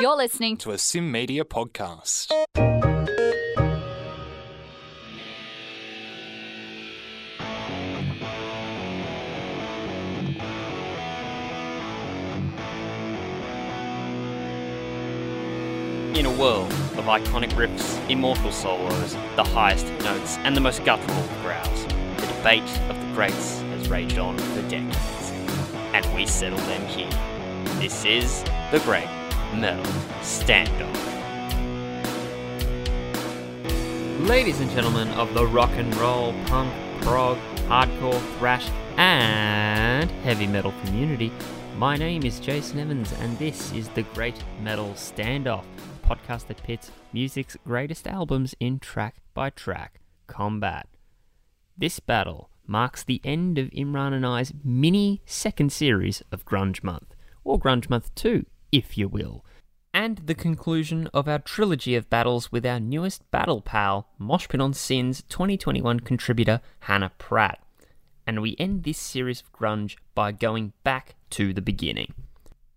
You're listening to a SYN Media podcast. In a world of iconic riffs, immortal solos, the highest notes, and the most guttural growls, the debate of the greats has raged on for decades. And we settle them here. This is the Great Metal Standoff. Ladies and gentlemen of the rock and roll, punk, prog, hardcore, thrash, and heavy metal community, my name is Jason Evans, and this is the Great Metal Standoff, podcast that pits music's greatest albums in track by track combat. This battle marks the end of Imran and I's mini second series of Grunge Month, or Grunge Month 2, if you will, and the conclusion of our trilogy of battles with our newest battle pal, Moshpit on SYN's 2021 contributor, Hannah Pratt. And we end this series of grunge by going back to the beginning.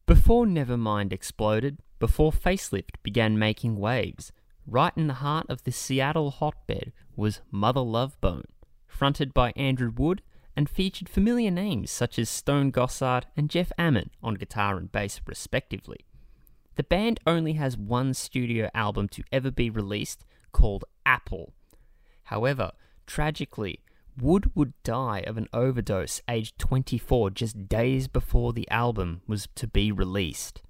Before Nevermind exploded, before Facelift began making waves, right in the heart of the Seattle hotbed was Mother Love Bone, fronted by Andrew Wood and featured familiar names such as Stone Gossard and Jeff Ament on guitar and bass, respectively. The band only has one studio album to ever be released called Apple. However, tragically, Wood would die of an overdose aged 24 just days before the album was to be released.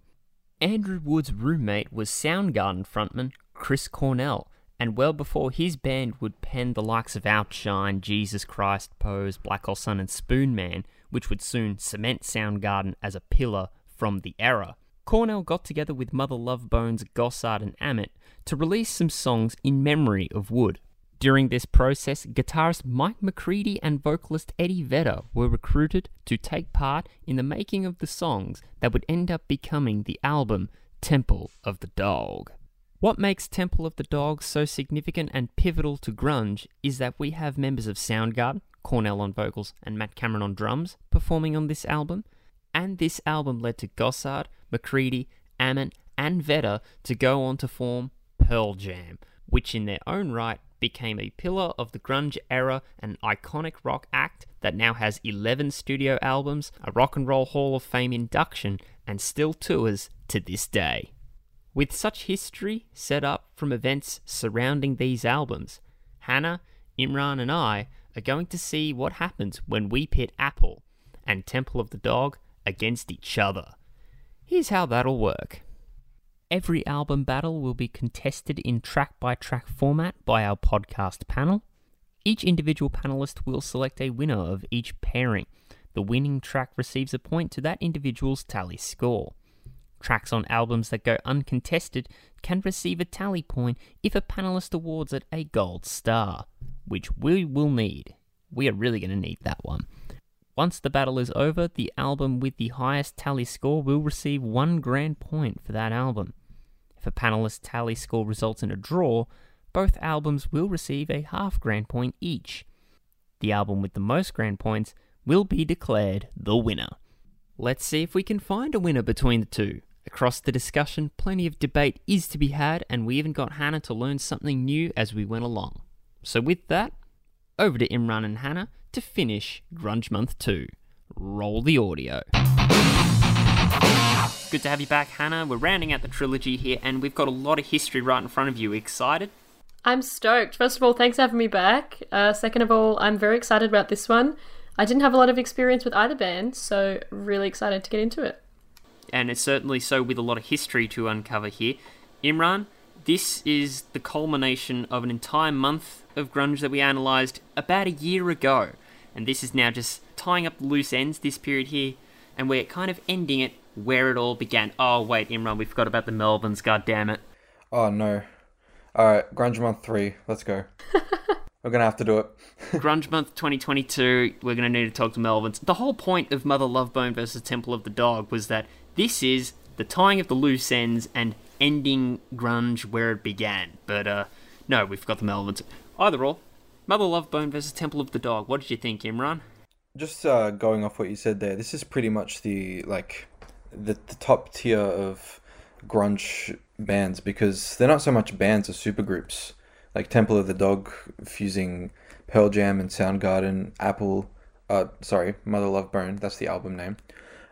Andrew Wood's roommate was Soundgarden frontman Chris Cornell, and well before his band would pen the likes of Outshine, Jesus Christ, Pose, Black Hole Sun, and Spoonman, which would soon cement Soundgarden as a pillar from the era, Cornell got together with Mother Love Bones, Gossard, and Ament to release some songs in memory of Wood. During this process, guitarist Mike McCready and vocalist Eddie Vedder were recruited to take part in the making of the songs that would end up becoming the album Temple of the Dog. What makes Temple of the Dog so significant and pivotal to grunge is that we have members of Soundgarden, Cornell on vocals and Matt Cameron on drums, performing on this album, and this album led to Gossard, McCready, Ament, and Vedder to go on to form Pearl Jam, which in their own right became a pillar of the grunge era and iconic rock act that now has 11 studio albums, a Rock and Roll Hall of Fame induction, and still tours to this day. With such history set up from events surrounding these albums, Hannah, Imran, and I are going to see what happens when we pit Apple and Temple of the Dog against each other. Here's how that'll work. Every album battle will be contested in track by track format by our podcast panel. Each individual panelist will select a winner of each pairing. The winning track receives a point to that individual's tally score. Tracks on albums that go uncontested can receive a tally point if a panelist awards it a gold star, which we will need. We are really going to need that one. Once the battle is over, the album with the highest tally score will receive one grand point for that album. If a panelist's tally score results in a draw, both albums will receive a half grand point each. The album with the most grand points will be declared the winner. Let's see if we can find a winner between the two. Across the discussion, plenty of debate is to be had, and we even got Hannah to learn something new as we went along. So, with that, over to Imran and Hannah to finish Grunge Month 2. Roll the audio. Good to have you back, Hannah. We're rounding out the trilogy here, and we've got a lot of history right in front of you. Excited? I'm stoked. First of all, thanks for having me back. Uh, second of all, I'm very excited about this one. I didn't have a lot of experience with either band, so really excited to get into it. And it's certainly so with a lot of history to uncover here. Imran, this is the culmination of an entire month of grunge that we analysed about a year ago. And this is now just tying up the loose ends, this period here, and we're kind of ending it where it all began. Oh, wait, Imran, we forgot about the Melvins, God damn it! Oh, no. Alright, Grunge Month 3, let's go. We're gonna have to do it. Grunge Month 2022, we're gonna need to talk to Melvins. The whole point of Mother Love Bone versus Temple of the Dog was that this is the tying of the loose ends and ending grunge where it began. But, uh, no, we've got the Melvins. Either or, Mother Love Bone versus Temple of the Dog. What did you think, Imran? Just uh, going off what you said there, this is pretty much the like the, the top tier of grunge bands because they're not so much bands as supergroups. Like Temple of the Dog fusing Pearl Jam and Soundgarden, Apple, uh, sorry, Mother Love Bone, that's the album name.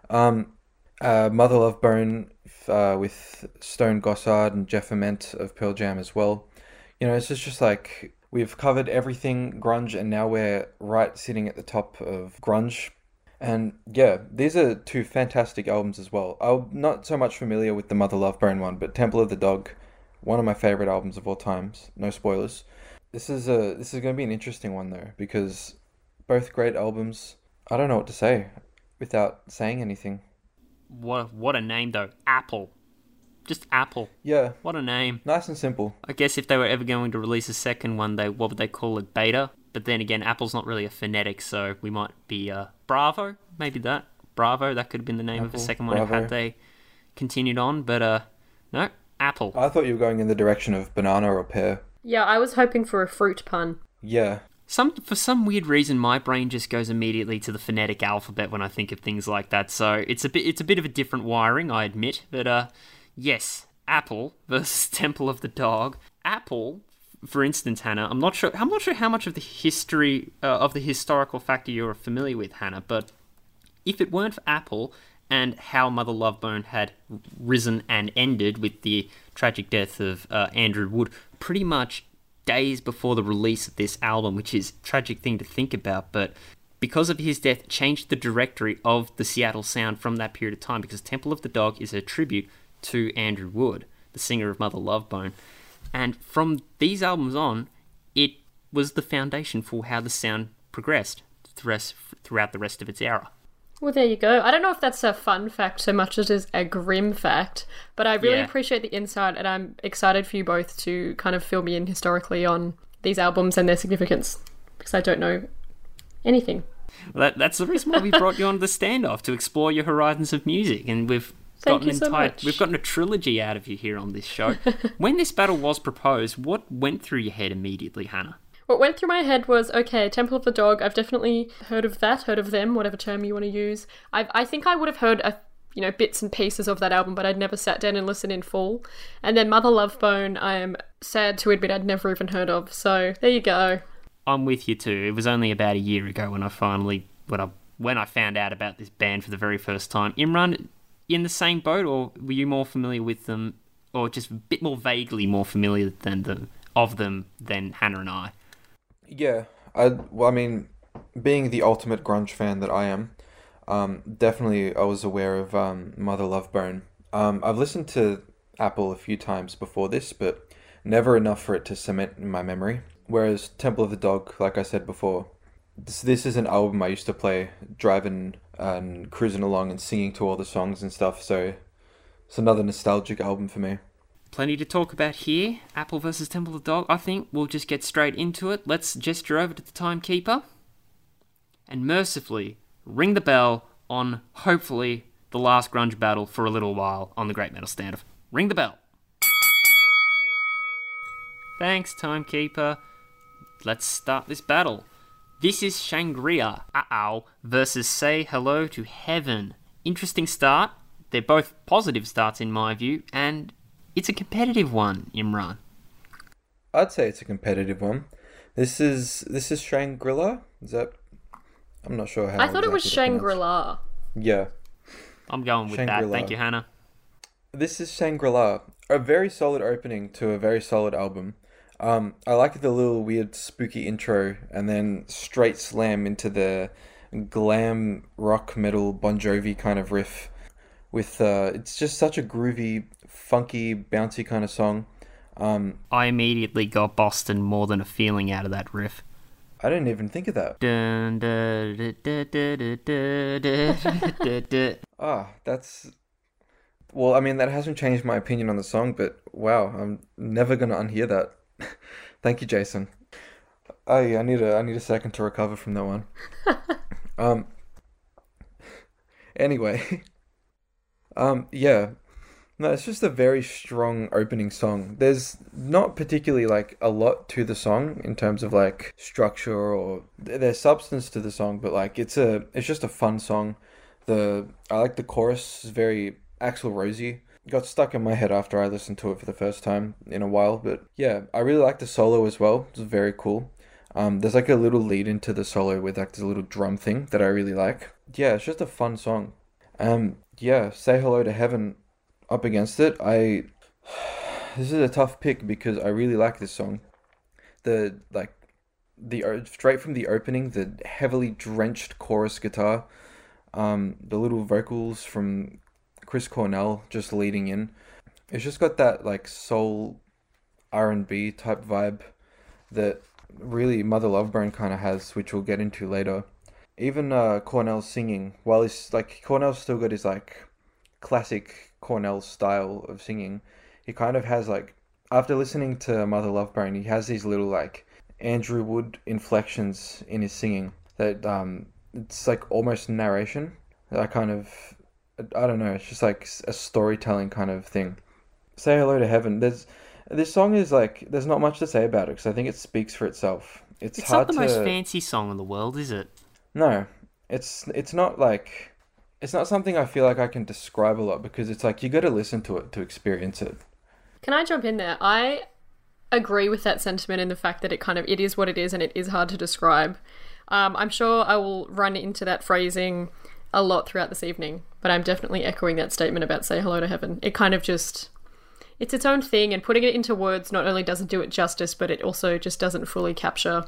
Um, uh, Mother Love Bone uh, with Stone Gossard and Jeff Ament of Pearl Jam as well. You know, it's just, just like we've covered everything grunge and now we're right sitting at the top of grunge. And yeah, these are two fantastic albums as well. I'm not so much familiar with the Mother Love Bone one, but Temple of the Dog, one of my favorite albums of all times. No spoilers. This is a this is going to be an interesting one though because both great albums. I don't know what to say without saying anything. What what a name though, Apple. Just Apple. Yeah, What a name. nice and simple. I guess if they were ever going to release a second one, they what would they call it? Beta. But then again, Apple's not really a phonetic, so we might be uh, Bravo. Maybe that Bravo. That could have been the name of Apple, the second one Bravo. had they continued on. But uh, no, Apple. I thought you were going in the direction of banana or pear. Yeah, I was hoping for a fruit pun. Yeah, Some for some weird reason, my brain just goes immediately to the phonetic alphabet when I think of things like that. So it's a bit it's a bit of a different wiring, I admit. But uh, yes, Apple versus Temple of the Dog. Apple, for instance, Hannah. I'm not sure. I'm not sure how much of the history uh, of the historical factor you're familiar with, Hannah. But if it weren't for Apple and how Mother Love Bone had risen and ended with the tragic death of uh, Andrew Wood, pretty much days before the release of this album, which is a tragic thing to think about, but because of his death, changed the directory of the Seattle sound from that period of time. Because Temple of the Dog is a tribute to Andrew Wood, the singer of Mother Love Bone, and from these albums on, it was the foundation for how the sound progressed throughout throughout the rest of its era. Well, there you go. I don't know if that's a fun fact so much as it is a grim fact, but I really Yeah. appreciate the insight, and I'm excited for you both to kind of fill me in historically on these albums and their significance because I don't know anything. Well, that, that's the reason why we brought you on the standoff to explore your horizons of music, and we've Thank gotten so entire, much. we've gotten a trilogy out of you here on this show. when this battle was proposed, what went through your head immediately, Hannah? What went through my head was okay, Temple of the Dog. I've definitely heard of that, heard of them, whatever term you want to use. I I think I would have heard a you know bits and pieces of that album, but I'd never sat down and listened in full. And then Mother Love Bone, I am sad to admit I'd never even heard of. So there you go. I'm with you too. It was only about a year ago when I finally when I when I found out about this band for the very first time. Imran, in the same boat, or were you more familiar with them, or just a bit more vaguely more familiar than the of them than Hannah and I? Yeah. I well, I mean, being the ultimate grunge fan that I am, um, definitely I was aware of um, Mother Love Bone. Um, I've listened to Apple a few times before this, but never enough for it to cement in my memory. Whereas Temple of the Dog, like I said before, this, this is an album I used to play driving and cruising along and singing to all the songs and stuff. So it's another nostalgic album for me. Plenty to talk about here. Apple versus Temple of Dog. I think we'll just get straight into it. Let's gesture over to the timekeeper and mercifully ring the bell on hopefully the last grunge battle for a little while on the Great Metal Standoff. Ring the bell. Thanks, timekeeper. Let's start this battle. This is Shangri-La uh-oh, versus Say Hello to Heaven. Interesting start. They're both positive starts in my view, and it's a competitive one, Imran. I'd say it's a competitive one. This is this is Shangri-La. Is that? I'm not sure how. I thought it was exactly to pronounce- Shangri La. Yeah, I'm going with that. Shangri-La. Thank you, Hannah. this is Shangri-La. A very solid opening to a very solid album. Um, I like the little weird spooky intro and then straight slam into the glam rock metal Bon Jovi kind of riff. With uh, it's just such a groovy, funky, bouncy kind of song. Um, I immediately got Boston more than a feeling out of that riff. I didn't even think of that. Dun, ah, that's. Well, I mean, that hasn't changed my opinion on the song, but wow, I'm never going to unhear that. Thank you, Jason. Oh, I, I need a I need a second to recover from that one. um. Anyway, um. Yeah, no, it's just a very strong opening song. There's not particularly like a lot to the song in terms of like structure or there's substance to the song, but like it's a it's just a fun song. The I like the chorus is very Axl Rosy. got stuck in my head after I listened to it for the first time in a while. But yeah, I really like the solo as well. It's very cool. Um, there's like a little lead into the solo with like this little drum thing that I really like. Yeah, it's just a fun song. Um, yeah, say hello to heaven up against it. I this is a tough pick because I really like this song. The like the straight from the opening, the heavily drenched chorus guitar, um, the little vocals from Chris Cornell just leading in. It's just got that like soul R and B type vibe that really Mother Love Bone kind of has, which we'll get into later. Even uh, Cornell's singing, while he's like Cornell's still got his like classic Cornell style of singing, he kind of has like after listening to Mother Love Bone, he has these little like Andrew Wood inflections in his singing that um it's like almost narration. I kind of I don't know. It's just like a storytelling kind of thing. Say hello to heaven. There's this song is like there's not much to say about it because I think it speaks for itself. It's, It's not the to most fancy song in the world, is it? no. It's it's not like it's not something I feel like I can describe a lot because it's like you got to listen to it to experience it. Can I jump in there? I agree with that sentiment and the fact that it kind of it is what it is and it is hard to describe. Um, I'm sure I will run into that phrasing a lot throughout this evening, but I'm definitely echoing that statement about say hello to heaven. It kind of just it's its own thing and putting it into words not only doesn't do it justice, but it also just doesn't fully capture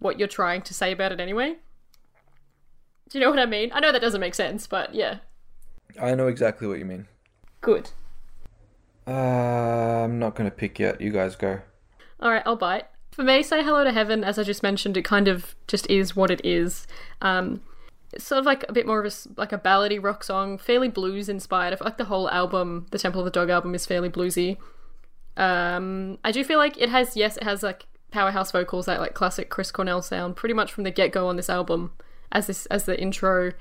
what you're trying to say about it anyway. Do you know what I mean? I know that doesn't make sense, but yeah. I know exactly what you mean. Good. Uh, I'm not gonna pick yet. You guys go. All right, I'll bite. For me, Say Hello to Heaven, as I just mentioned, it kind of just is what it is. Um, it's sort of like a bit more of a like a ballady rock song, fairly blues inspired. I feel like the whole album, the Temple of the Dog album, is fairly bluesy. Um, I do feel like it has yes, it has like powerhouse vocals, that like classic Chris Cornell sound, pretty much from the get go on this album, as this as the intro.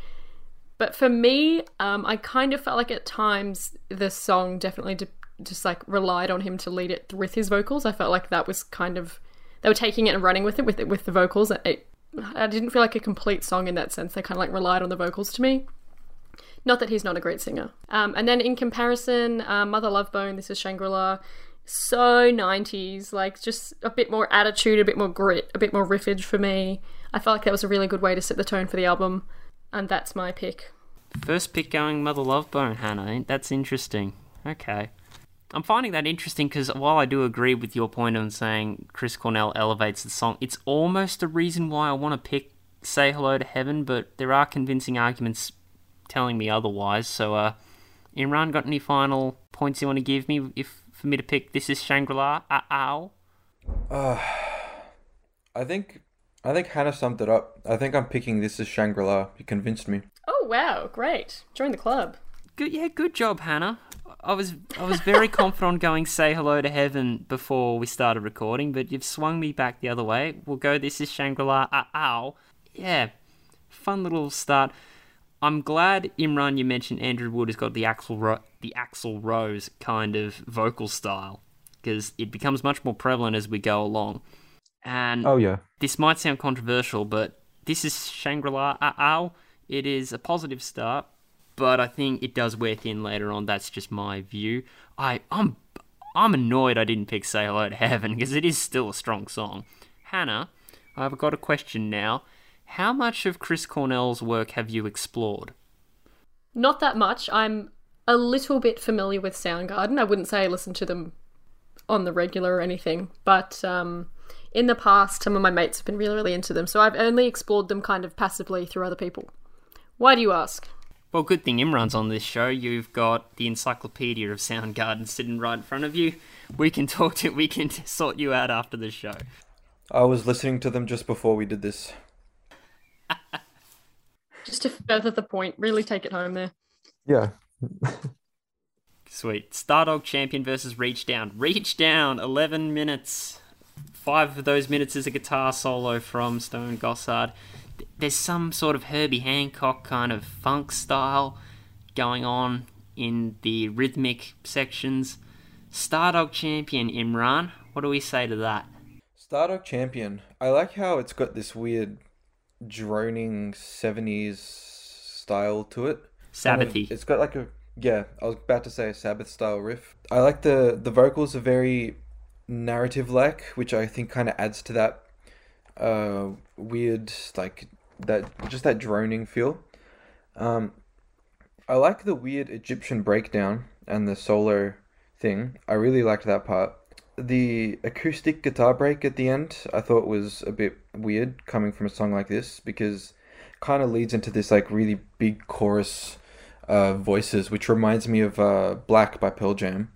But for me, um, I kind of felt like at times the song definitely de- just like relied on him to lead it with his vocals. I felt like that was kind of they were taking it and running with it with it with the vocals. It, I didn't feel like a complete song in that sense. They kind of like relied on the vocals to me. Not that he's not a great singer. Um, and then in comparison, uh, Mother Love Bone, this is Shangri La. So 90s, like just a bit more attitude, a bit more grit, a bit more riffage for me. I felt like that was a really good way to set the tone for the album. And that's my pick. First pick going Mother Love Bone, Hannah. That's interesting. Okay. I'm finding that interesting because while I do agree with your point on saying Chris Cornell elevates the song, it's almost a reason why I want to pick Say Hello to Heaven, but there are convincing arguments telling me otherwise. So, uh, Imran, got any final points you want to give me if for me to pick This is Shangri-La? Uh, ow. I think I think Hannah summed it up. I think I'm picking this as Shangri La. You convinced me. Oh, wow, great. Join the club. Good, yeah, good job, Hannah. I was I was very confident on going say hello to heaven before we started recording, but you've swung me back the other way. We'll go. This is Shangri La. Uh, ow, yeah, fun little start. I'm glad Imran you mentioned Andrew Wood has got the Axl Ro- the Axl Rose kind of vocal style because it becomes much more prevalent as we go along. And Oh yeah. this might sound controversial, but this is Shangri La. Uh, ow. It is a positive start, but I think it does wear thin later on. That's just my view. I I'm I'm annoyed I didn't pick Say Hello to Heaven because it is still a strong song. Hannah, I've got a question now. How much of Chris Cornell's work have you explored? Not that much. I'm a little bit familiar with Soundgarden. I wouldn't say I listen to them on the regular or anything, but um, in the past, some of my mates have been really, really into them. So I've only explored them kind of passively through other people. Why do you ask? Well, good thing Imran's on this show. You've got the encyclopedia of Soundgarden sitting right in front of you. We can talk to, we can sort you out after the show. I was listening to them just before we did this. Just to further the point, really take it home there. Yeah. Sweet. Stardog champion versus Reach Down. Reach Down, 11 minutes. Five of those minutes is a guitar solo from Stone Gossard. There's some sort of Herbie Hancock kind of funk style going on in the rhythmic sections. Stardog champion Imran, what do we say to that? Stardog Champion. I like how it's got this weird droning 70s style to it. Sabbathy. it's got like a Yeah, I was about to say a Sabbath style riff. I like the the vocals are very narrative like, which I think kind of adds to that uh, weird like that just that droning feel. Um, I like the weird Egyptian breakdown and the solo thing. I really liked that part. The acoustic guitar break at the end I thought was a bit weird coming from a song like this because kind of leads into this like really big chorus uh, voices, which reminds me of uh, Black by Pearl Jam.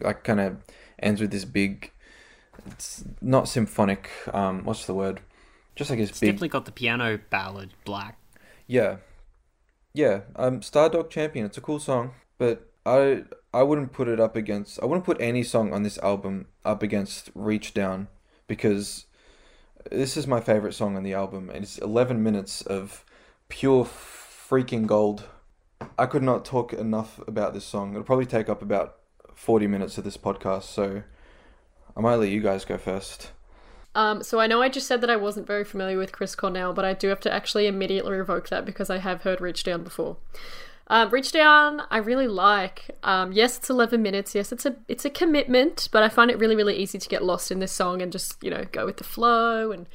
Like kind of ends with this big, it's not symphonic. Um, what's the word? Just like this It's big. definitely got the piano ballad black. Yeah, yeah. Um, Stardog Champion. It's a cool song, but I I wouldn't put it up against. I wouldn't put any song on this album up against Reach Down because this is my favorite song on the album, and it's 11 minutes of pure freaking gold. I could not talk enough about this song. It'll probably take up about 40 minutes of this podcast, so I might let you guys go first. Um, so I know I just said that I wasn't very familiar with Chris Cornell, but I do have to actually immediately revoke that because I have heard Reach Down before. Um, Reach Down, I really like. Um, yes, it's 11 minutes. Yes, it's a it's a commitment, but I find it really really easy to get lost in this song and just you know go with the flow and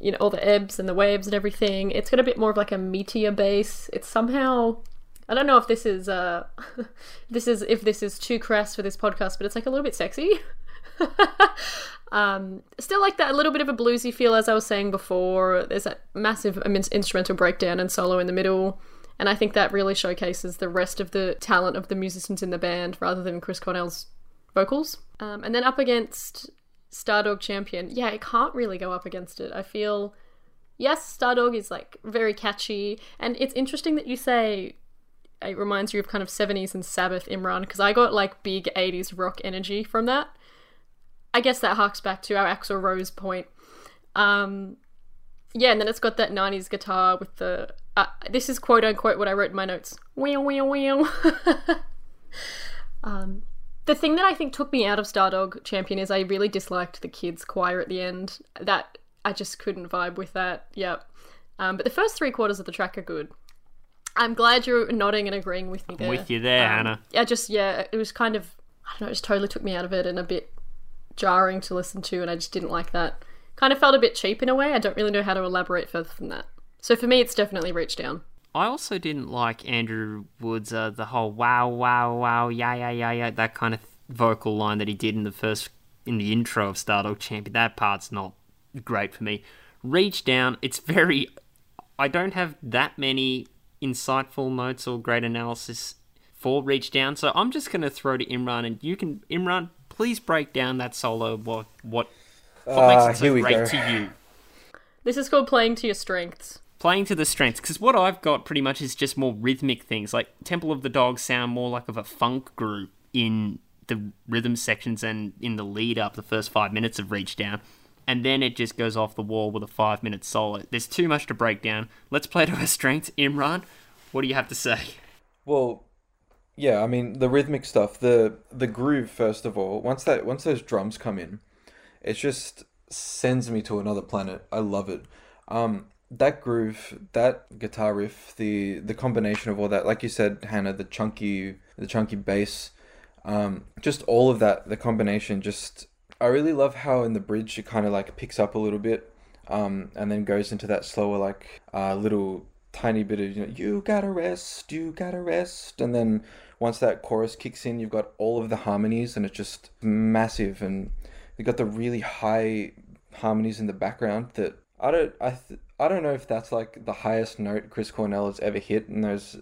you know all the ebbs and the waves and everything. It's got a bit more of like a meteor bass. It's somehow I don't know if this is uh this is if this is too crass for this podcast, but it's like a little bit sexy. um, still like that a little bit of a bluesy feel, as I was saying before. There's that massive um, instrumental breakdown and solo in the middle, and I think that really showcases the rest of the talent of the musicians in the band rather than Chris Cornell's vocals. Um, and then up against Stardog Champion, yeah, it can't really go up against it. I feel, yes, Stardog is like very catchy, and it's interesting that you say it reminds you of kind of 70s and Sabbath Imran because I got like big 80s rock energy from that. I guess that harks back to our Axl Rose point. Um, yeah, and then it's got that 90s guitar with the. Uh, this is quote unquote what I wrote in my notes. Wheel, wheel, wheel. um, the thing that I think took me out of Stardog Champion is I really disliked the kids' choir at the end. That I just couldn't vibe with that. Yep. Um, but the first three quarters of the track are good. I'm glad you're nodding and agreeing with me there. with you there, Um, Hannah. Yeah, just yeah, it was kind of I don't know, it just totally took me out of it and a bit jarring to listen to, and I just didn't like that. Kind of felt a bit cheap in a way. I don't really know how to elaborate further from that. So for me, it's definitely reached down. I also didn't like Andrew Wood's uh, the whole wow wow wow yeah yeah yeah yeah that kind of vocal line that he did in the first in the intro of Stardog Champion. That part's not great for me. Reach down, it's very. I don't have that many insightful notes or great analysis for Reach Down, so I'm just going to throw to Imran, and you can Imran, please break down that solo. What what what Ah, makes it so great go. to you? This is called playing to your strengths. playing to the strengths because what I've got pretty much is just more rhythmic things. Like Temple of the Dog sound more like of a funk group in the rhythm sections and in the lead up, the first five minutes of Reach Down, and then it just goes off the wall with a five minute solo. There's too much to break down. Let's play to our strengths. Imran, what do you have to say? Well, yeah, I mean the rhythmic stuff, the the groove first of all. Once that once those drums come in, it just sends me to another planet. I love it. Um, that groove, that guitar riff, the the combination of all that, like you said, Hannah, the chunky the chunky bass, um, just all of that, the combination. Just I really love how in the bridge it kind of like picks up a little bit, um, and then goes into that slower like uh, little tiny bit of you know you gotta rest, you gotta rest, and then once that chorus kicks in, you've got all of the harmonies, and it's just massive, and you've got the really high harmonies in the background that I don't I th- I don't know if that's like the highest note Chris Cornell has ever hit in those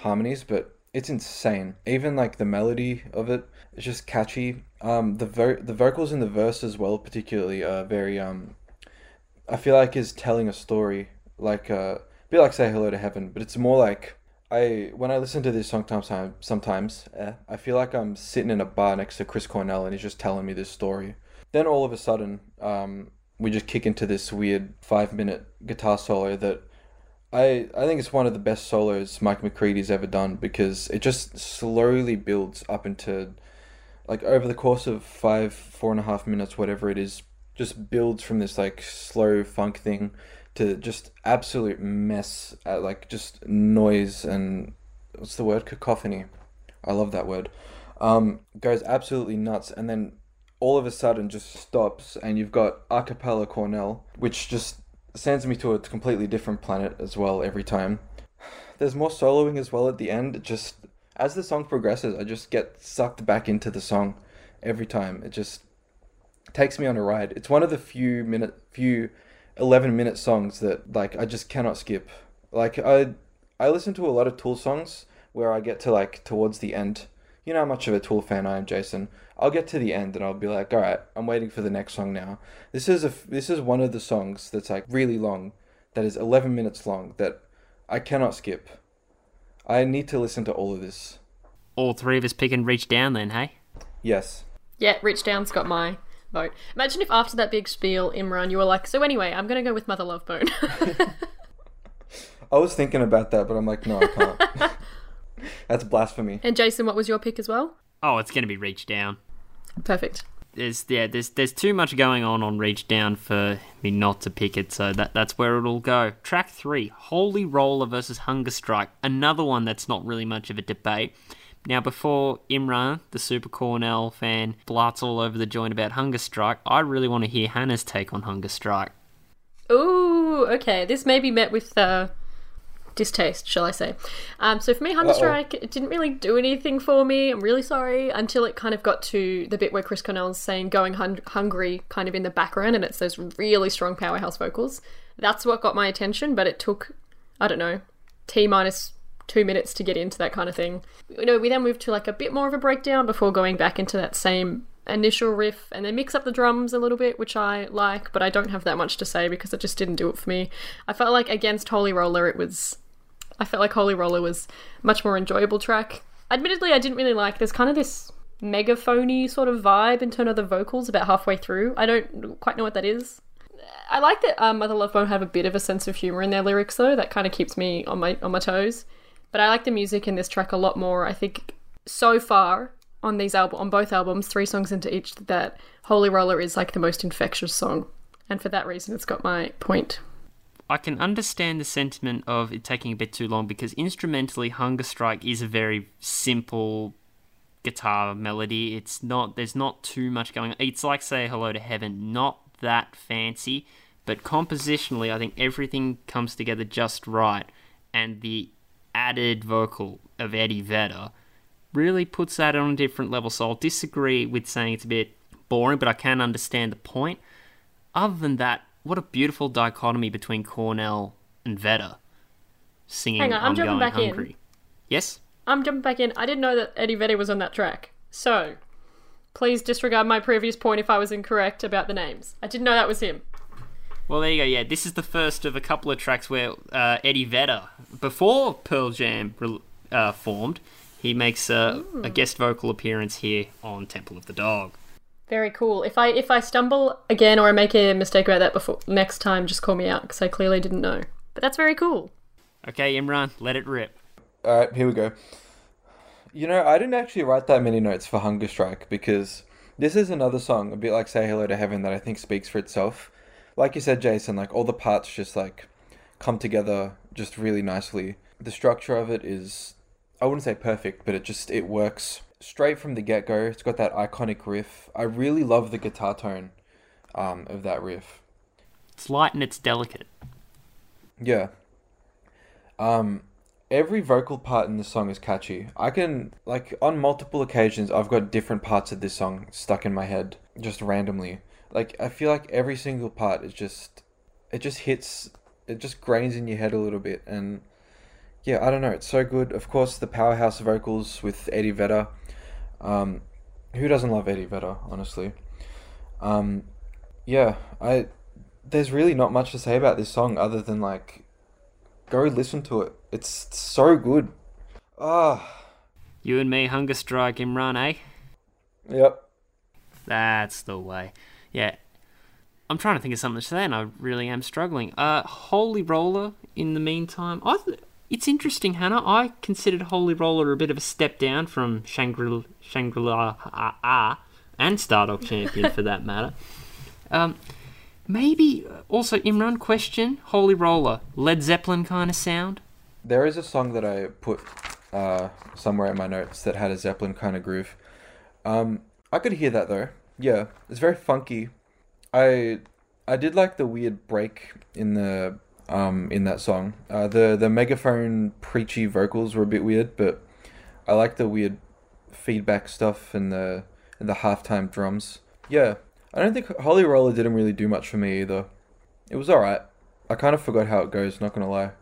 harmonies, but it's insane. Even like the melody of it is just catchy. Um, the vo- the vocals in the verse as well, particularly, are very um, I feel like is telling a story, like uh, bit like Say Hello to Heaven, but it's more like I when I listen to this song sometimes sometimes eh, I feel like I'm sitting in a bar next to Chris Cornell and he's just telling me this story. Then all of a sudden, um, we just kick into this weird five minute guitar solo that I I think it's one of the best solos Mike McCready's ever done because it just slowly builds up into like over the course of five, four and a half minutes, whatever it is, just builds from this like slow funk thing to just absolute mess, uh, like just noise and what's the word cacophony. I love that word. Um, goes absolutely nuts, and then all of a sudden just stops, and you've got a cappella Cornell, which just sends me to a completely different planet as well every time. There's more soloing as well at the end. Just as the song progresses, I just get sucked back into the song every time. It just takes me on a ride. It's one of the few minute few 11 minute songs that like I just cannot skip. Like I I listen to a lot of Tool songs where I get to like towards the end. You know how much of a Tool fan I am, Jason. I'll get to the end and I'll be like, "All right, I'm waiting for the next song now." This is a this is one of the songs that's like really long that is 11 minutes long that I cannot skip. I need to listen to all of this. All three of us pick and reach down then, hey? Yes. Yeah, Reach Down's got my vote. Imagine if after that big spiel, Imran, you were like, so anyway, I'm going to go with Mother Love Bone. I was thinking about that, but I'm like, no, I can't. That's blasphemy. and Jason, what was your pick as well? Oh, it's going to be reach down. Perfect. There's yeah, there's there's too much going on on reach down for me not to pick it, so that that's where it'll go. Track three, Holy Roller versus Hunger Strike, another one that's not really much of a debate. Now, before Imran, the Super Cornell fan, blarts all over the joint about Hunger Strike, I really want to hear Hannah's take on Hunger Strike. Ooh, okay. This may be met with uh, distaste, shall I say. Um, so for me, Hunger Uh-oh. Strike, it didn't really do anything for me. I'm really sorry until it kind of got to the bit where Chris Cornell's saying going hun- hungry kind of in the background and it's those really strong powerhouse vocals. That's what got my attention, but it took, I don't know, T minus two minutes to get into that kind of thing. You know, we then moved to like a bit more of a breakdown before going back into that same initial riff and they mix up the drums a little bit, which I like, but I don't have that much to say because it just didn't do it for me. I felt like against Holy Roller, it was. I felt like Holy Roller was much more enjoyable track. Admittedly, I didn't really like. There's kind of this megaphony sort of vibe in terms of the vocals about halfway through. I don't quite know what that is. I like that um, Mother Love Bone have a bit of a sense of humor in their lyrics, though. That kind of keeps me on my on my toes. But I like the music in this track a lot more. I think so far on these album on both albums, three songs into each, that Holy Roller is like the most infectious song, and for that reason, it's got my point. I can understand the sentiment of it taking a bit too long because instrumentally, Hunger Strike is a very simple guitar melody. It's not there's not too much going on. It's like Say Hello to Heaven, not that fancy, but compositionally, I think everything comes together just right, and the added vocal of Eddie Vedder really puts that on a different level. So I'll disagree with saying it's a bit boring, but I can understand the point. Other than that, what a beautiful dichotomy between Cornell and Vedder singing Hang on, I'm I'm jumping back in. Hungry. Yes? I'm jumping back in. I didn't know that Eddie Vedder was on that track. So, please disregard my previous point if I was incorrect about the names. I didn't know that was him. Well, there you go. Yeah, this is the first of a couple of tracks where uh, Eddie Vedder, before Pearl Jam uh, formed, he makes a, a guest vocal appearance here on Temple of the Dog. Very cool. If I if I stumble again or I make a mistake about that before next time, just call me out because I clearly didn't know. But that's very cool. Okay, Imran, let it rip. All right, here we go. You know, I didn't actually write that many notes for Hunger Strike because this is another song, a bit like Say Hello to Heaven, that I think speaks for itself. Like you said, Jason, like all the parts just like come together just really nicely. The structure of it is, I wouldn't say perfect, but it just it works straight from the get go. It's got that iconic riff. I really love the guitar tone um, of that riff. It's light and it's delicate. Yeah. Um, every vocal part in the song is catchy. I can like on multiple occasions I've got different parts of this song stuck in my head just randomly. Like I feel like every single part is just it just hits it just grains in your head a little bit and yeah, I don't know, it's so good. Of course the powerhouse vocals with Eddie Vedder. Um who doesn't love Eddie Vedder, honestly? Um yeah, I there's really not much to say about this song other than like go listen to it. It's so good. Ah, You and me, Hunger Strike, Imran, eh? yep. That's the way. Yeah. I'm trying to think of something to say, and I really am struggling. Uh, Holy Roller. In the meantime, I th- it's interesting, Hannah. I considered Holy Roller a bit of a step down from Shangri La ah, ah, and Stardog Champion for that matter. Um, maybe uh, also Imran question Holy Roller Led Zeppelin kind of sound. There is a song that I put uh, somewhere in my notes that had a Zeppelin kind of groove. Um, I could hear that though. Yeah, it's very funky. I I did like the weird break in the um in that song. Uh, the the megaphone preachy vocals were a bit weird, but I like the weird feedback stuff and the and the halftime drums. Yeah, I don't think Holy Roller didn't really do much for me either. It was alright. I kind of forgot how it goes. Not gonna lie.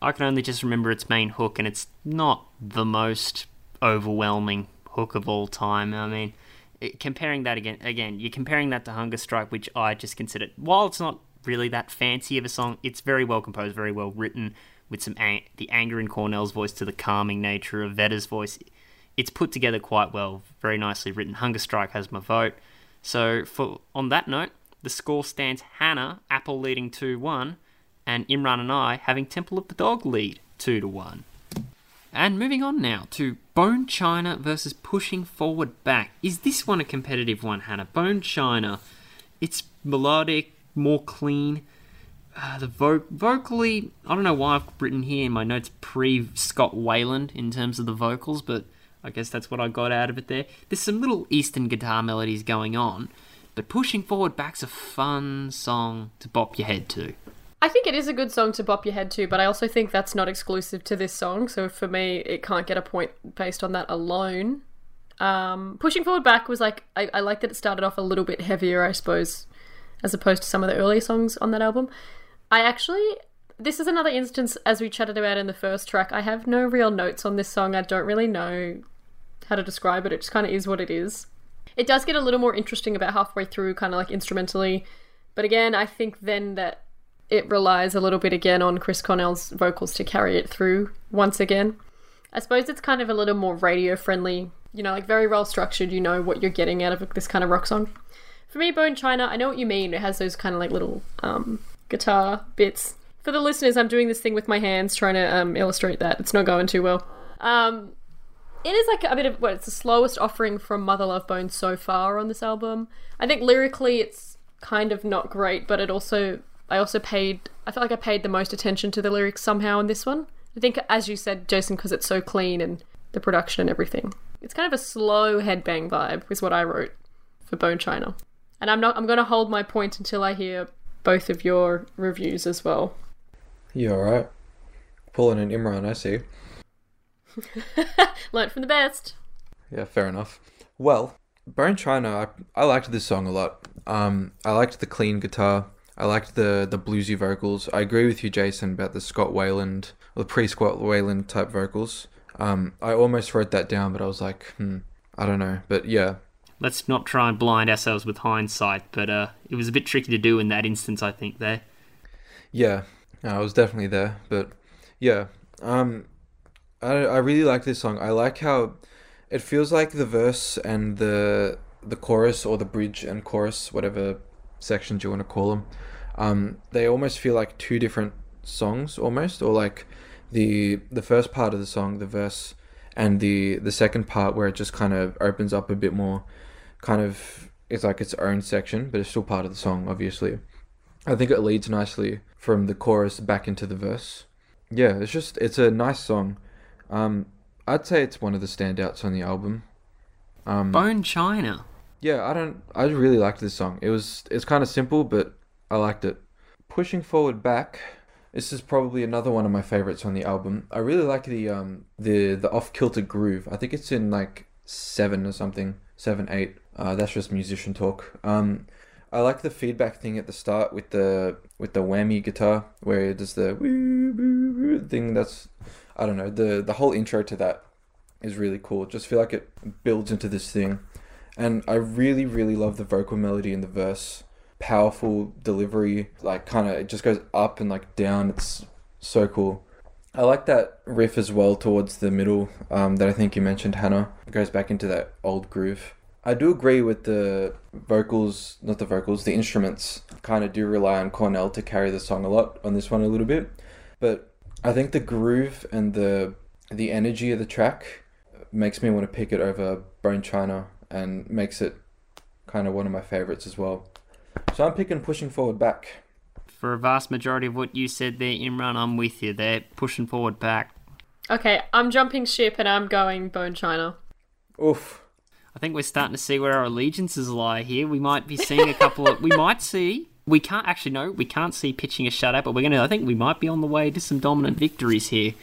I can only just remember its main hook, and it's not the most overwhelming hook of all time. I mean, it, comparing that again, again, you're comparing that to Hunger Strike, which I just consider, while it's not really that fancy of a song, it's very well composed, very well written, with some the anger in Cornell's voice to the calming nature of Vedder's voice. It's put together quite well, very nicely written. Hunger Strike has my vote. So for on that note, the score stands Hannah, Apple leading 2 1, and Imran and I having Temple of the Dog lead 2 to 1. And moving on now to Bone China versus Pushing Forward Back. Is this one a competitive one, Hannah? Bone China, it's melodic, more clean. Uh, the vo- vocally, I don't know why I've written here in my notes pre Scott Weiland in terms of the vocals, but I guess that's what I got out of it there. There's some little Eastern guitar melodies going on, but Pushing Forward Back's a fun song to bop your head to. I think it is a good song to bop your head to, but I also think that's not exclusive to this song. So for me, it can't get a point based on that alone. Um, Pushing Forward Back was like, I, I like that it started off a little bit heavier, I suppose, as opposed to some of the earlier songs on that album. I actually, this is another instance, as we chatted about in the first track, I have no real notes on this song. I don't really know how to describe it. It just kind of is what it is. It does get a little more interesting about halfway through, kind of like instrumentally. But again, I think then that it relies a little bit again on Chris Cornell's vocals to carry it through once again. I suppose it's kind of a little more radio friendly, you know, like very well structured. You know what you're getting out of this kind of rock song. For me, Bone China, I know what you mean. It has those kind of like little um, guitar bits. For the listeners, I'm doing this thing with my hands trying to um, illustrate that. It's not going too well. Um, it is like a bit of what it's the slowest offering from Mother Love Bone so far on this album. I think lyrically it's kind of not great, but it also I also paid I felt like I paid the most attention to the lyrics somehow in this one. I think as you said, Jason, because it's so clean and the production and everything. It's kind of a slow headbang vibe, is what I wrote for Bone China. And I'm not I'm gonna hold my point until I hear both of your reviews as well. You alright? Pulling an Imran, I see. Learned from the best. Yeah, fair enough. Well, Bone China, I, I liked this song a lot. Um, I liked the clean guitar. I liked the the bluesy vocals. I agree with you, Jason, about the Scott Weiland or the pre Scott Weiland type vocals. Um, I almost wrote that down, but I was like, hmm, I don't know. But yeah, Let's not try and blind ourselves with hindsight, but uh, it was a bit tricky to do in that instance, I think, there. yeah, I was definitely there. But yeah, um, I I really like this song. I like how it feels like the verse and the the chorus or the bridge and chorus, whatever sections you want to call them, um, they almost feel like two different songs almost, or like the the first part of the song, the verse, and the the second part where it just kind of opens up a bit more, kind of it's like its own section, but it's still part of the song, obviously. I think it leads nicely from the chorus back into the verse. Yeah, it's just it's a nice song. Um, I'd say it's one of the standouts on the album. Um, Bone China. yeah, I don't. I really liked this song. It was. It's kind of simple, but I liked it. Pushing forward back. This is probably another one of my favorites on the album. I really like the um the the off kilter groove. I think it's in like seven or something, seven eight. Uh, that's just musician talk. Um, I like the feedback thing at the start with the with the whammy guitar where it does the woo, woo, woo thing. That's I don't know the the whole intro to that is really cool. Just feel like it builds into this thing and I really, really love the vocal melody in the verse. Powerful delivery, like kind of it just goes up and like down. It's so cool. I like that riff as well towards the middle um, that I think you mentioned, Hannah. It goes back into that old groove. I do agree with the vocals, not the vocals, the instruments kind of do rely on Cornell to carry the song a lot on this one a little bit. But I think the groove and the the energy of the track makes me want to pick it over Bone China and makes it kind of one of my favorites as well. So I'm picking Pushing Forward Back. For a vast majority of what you said there, Imran, I'm with you. They're pushing forward back. Okay, I'm jumping ship and I'm going Bone China. Oof. I think we're starting to see where our allegiances lie here. We might be seeing a couple of. We might see. We can't actually know. We can't see pitching a shutout, but we're gonna. I think we might be on the way to some dominant victories here.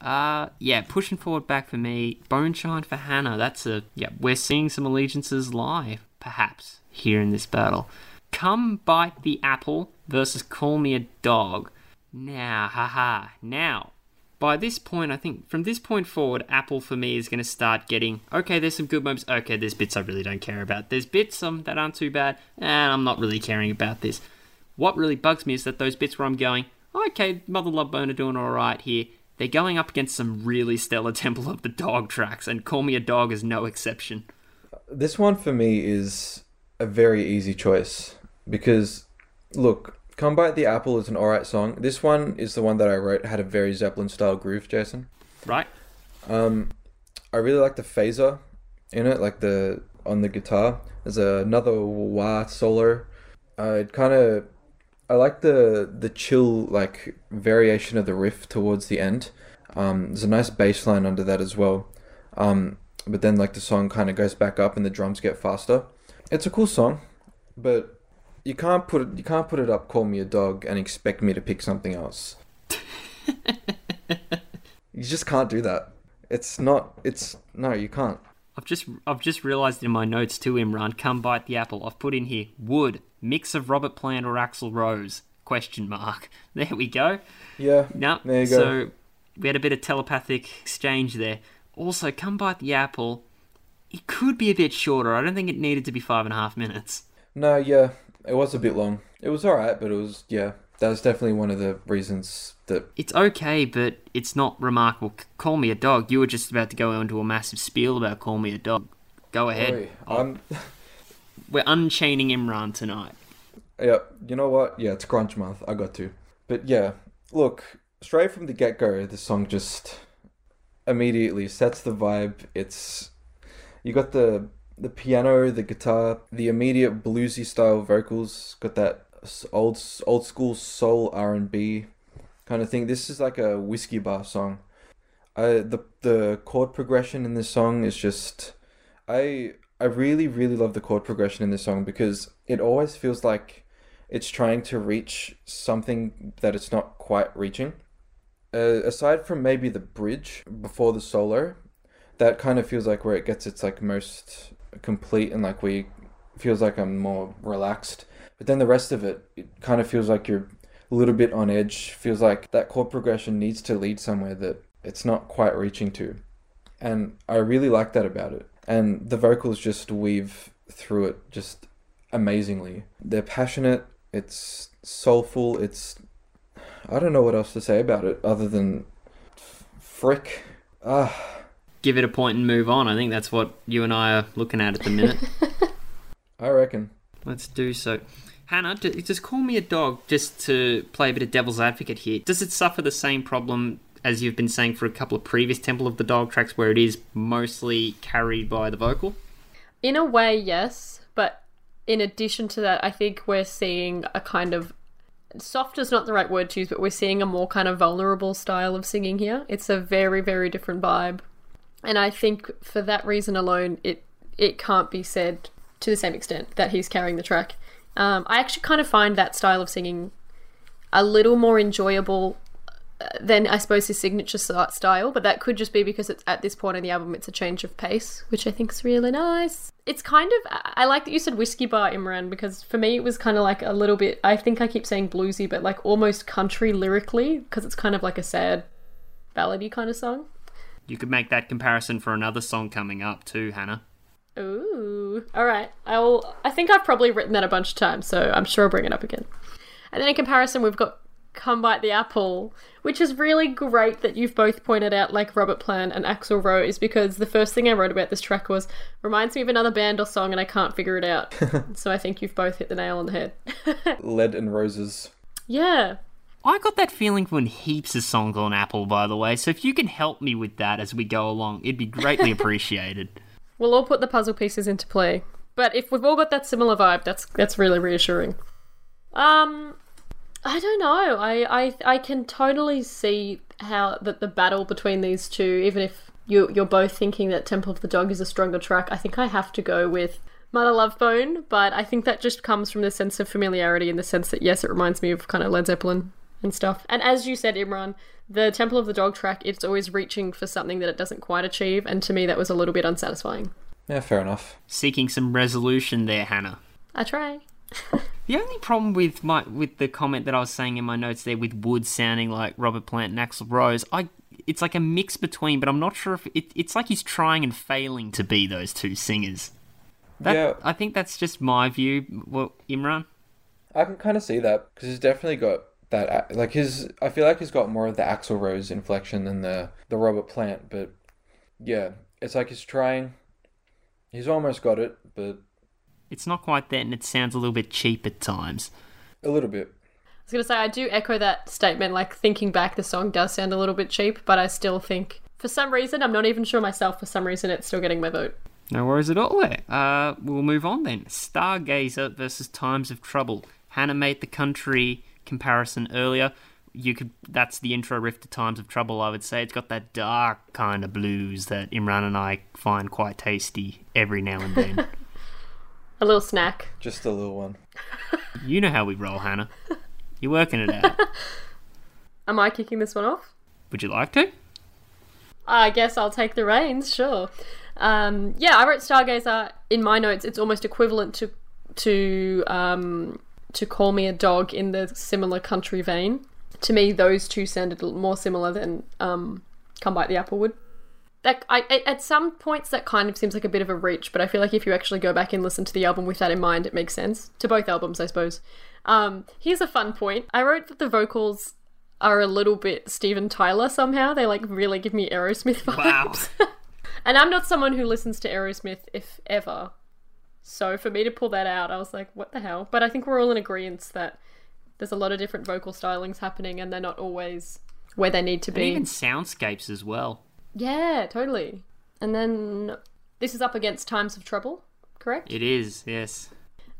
Uh, yeah, pushing forward back for me. Bone China for Hannah. That's a yeah. We're seeing some allegiances lie, perhaps here in this battle. Come bite the apple versus call me a dog. Now, haha. Now, by this point, I think from this point forward, Apple for me is going to start getting okay. There's some good moments. Okay, there's bits I really don't care about. There's bits um, that aren't too bad, and I'm not really caring about this. What really bugs me is that those bits where I'm going, okay, Mother Love Bone are doing all right here. They're going up against some really stellar Temple of the Dog tracks, and Call Me a Dog is no exception. This one for me is a very easy choice because, look, Come Bite the Apple is an alright song. This one is the one that I wrote, had a very Zeppelin style groove, Jason. Right? Um, I really like the phaser in it, like the on the guitar. There's another wah solo. Uh, it kind of, I like the the chill like variation of the riff towards the end. Um, there's a nice bass line under that as well. Um, but then like the song kind of goes back up and the drums get faster. It's a cool song, but you can't put it you can't put it up call me a dog and expect me to pick something else. you just can't do that. It's not it's no, you can't. I've just I've just realised in my notes too, Imran. Come bite the apple. I've put in here wood mix of Robert Plant or Axl Rose question mark. There we go. Yeah. No, There you go. so we had a bit of telepathic exchange there. Also, come bite the apple. It could be a bit shorter. I don't think it needed to be five and a half minutes. No, yeah, it was a bit long. It was alright, but it was yeah. That was definitely one of the reasons that It's okay, but it's not remarkable. C- Call me a dog. You were just about to go into a massive spiel about call me a dog. Go ahead. Oi, We're unchaining Imran tonight. Yeah, you know what? Yeah, it's grunge month. I got to. But yeah, look, straight from the get go, the song just immediately sets the vibe. It's you got the the piano, the guitar, the immediate bluesy style vocals. Got that old old school soul R and B kind of thing. This is like a whiskey bar song. I the the chord progression in this song is just I I really really love the chord progression in this song because it always feels like it's trying to reach something that it's not quite reaching. Uh, aside from maybe the bridge before the solo, that kind of feels like where it gets its like most complete and like we feels like I'm more relaxed. But then the rest of it, it kind of feels like you're a little bit on edge. Feels like that chord progression needs to lead somewhere that it's not quite reaching to, and I really like that about it. And the vocals just weave through it just amazingly. They're passionate. It's soulful. It's I don't know what else to say about it other than frick. Ah, Give it a point and move on. I think that's what you and I are looking at at the minute. I reckon. Let's do so. Hannah, d- just call me a dog just to play a bit of devil's advocate here. Does it suffer the same problem as you've been saying for a couple of previous Temple of the Dog tracks where it is mostly carried by the vocal? In a way, yes, but in addition to that, I think we're seeing a kind of soft is not the right word to use, but we're seeing a more kind of vulnerable style of singing here. It's a very, very different vibe. And I think for that reason alone, it it can't be said to the same extent that he's carrying the track. Um, I actually kind of find that style of singing a little more enjoyable uh, than I suppose his signature style, but that could just be because it's at this point in the album it's a change of pace, which I think is really nice. It's kind of I I like that you said whiskey bar Imran because for me it was kind of like a little bit I think I keep saying bluesy, but like almost country lyrically because it's kind of like a sad ballady kind of song. You could make that comparison for another song coming up too, Hannah. Ooh. All right. I'll. I think I've probably written that a bunch of times, so I'm sure I'll bring it up again. And then in comparison, we've got "Come Bite the Apple," which is really great that you've both pointed out, like Robert Plant and Axl Rose, because the first thing I wrote about this track was reminds me of another band or song, and I can't figure it out. so I think you've both hit the nail on the head. Lead and roses. yeah. I got that feeling from heaps of songs on Apple, by the way, so if you can help me with that as we go along, it'd be greatly appreciated. We'll all put the puzzle pieces into play. But if we've all got that similar vibe, that's that's really reassuring. Um I don't know. I, I I can totally see how that the battle between these two, even if you you're both thinking that Temple of the Dog is a stronger track, I think I have to go with Mother Love Bone. But I think that just comes from the sense of familiarity in the sense that yes, it reminds me of kind of Led Zeppelin and stuff. And as you said, Imran, the Temple of the Dog track, it's always reaching for something that it doesn't quite achieve, and to me that was a little bit unsatisfying. Yeah, fair enough. Seeking some resolution there, Hannah. I try. The only problem with my with the comment that I was saying in my notes there with Wood sounding like Robert Plant and Axl Rose, I it's like a mix between, but I'm not sure if it, it's like he's trying and failing to be those two singers. That, Yeah. I think that's just my view. Well, Imran, I can kind of see that because he's definitely got that. Like his, I feel like he's got more of the Axl Rose inflection than the the Robert Plant. But yeah, it's like he's trying. He's almost got it, but it's not quite that, and it sounds a little bit cheap at times. a little bit. I was gonna say I do echo that statement. Like thinking back, the song does sound a little bit cheap, but I still think for some reason I'm not even sure myself. For some reason, it's still getting my vote. No worries at all there. Uh, we'll move on then. Stargazer versus Times of Trouble. Hannah made the country comparison earlier. You could that's the intro riff to Times of Trouble, I would say. It's got that dark kind of blues that Imran and I find quite tasty every now and then. A little snack. Just a little one. you know how we roll, Hannah. You're working it out. Am I kicking this one off? Would you like to? I guess I'll take the reins. Sure. Um, yeah, I wrote Stargazer in my notes. It's almost equivalent to to um, to Call Me a Dog in the similar country vein. To me, those two sounded more similar than um, Come Bite the Applewood. That I, at- at some points that kind of seems like a bit of a reach, but I feel like if you actually go back and listen to the album with that in mind, it makes sense to both albums, I suppose. Um, here's a fun point. I wrote that the vocals are a little bit Steven Tyler somehow. They like really give me Aerosmith vibes. Wow. And I'm not someone who listens to Aerosmith, if ever. So for me to pull that out, I was like, what the hell? But I think we're all in agreement that there's a lot of different vocal stylings happening and they're not always where they need to and be. even soundscapes as well. Yeah, totally. And then this is up against Times of Trouble, correct? It is, yes.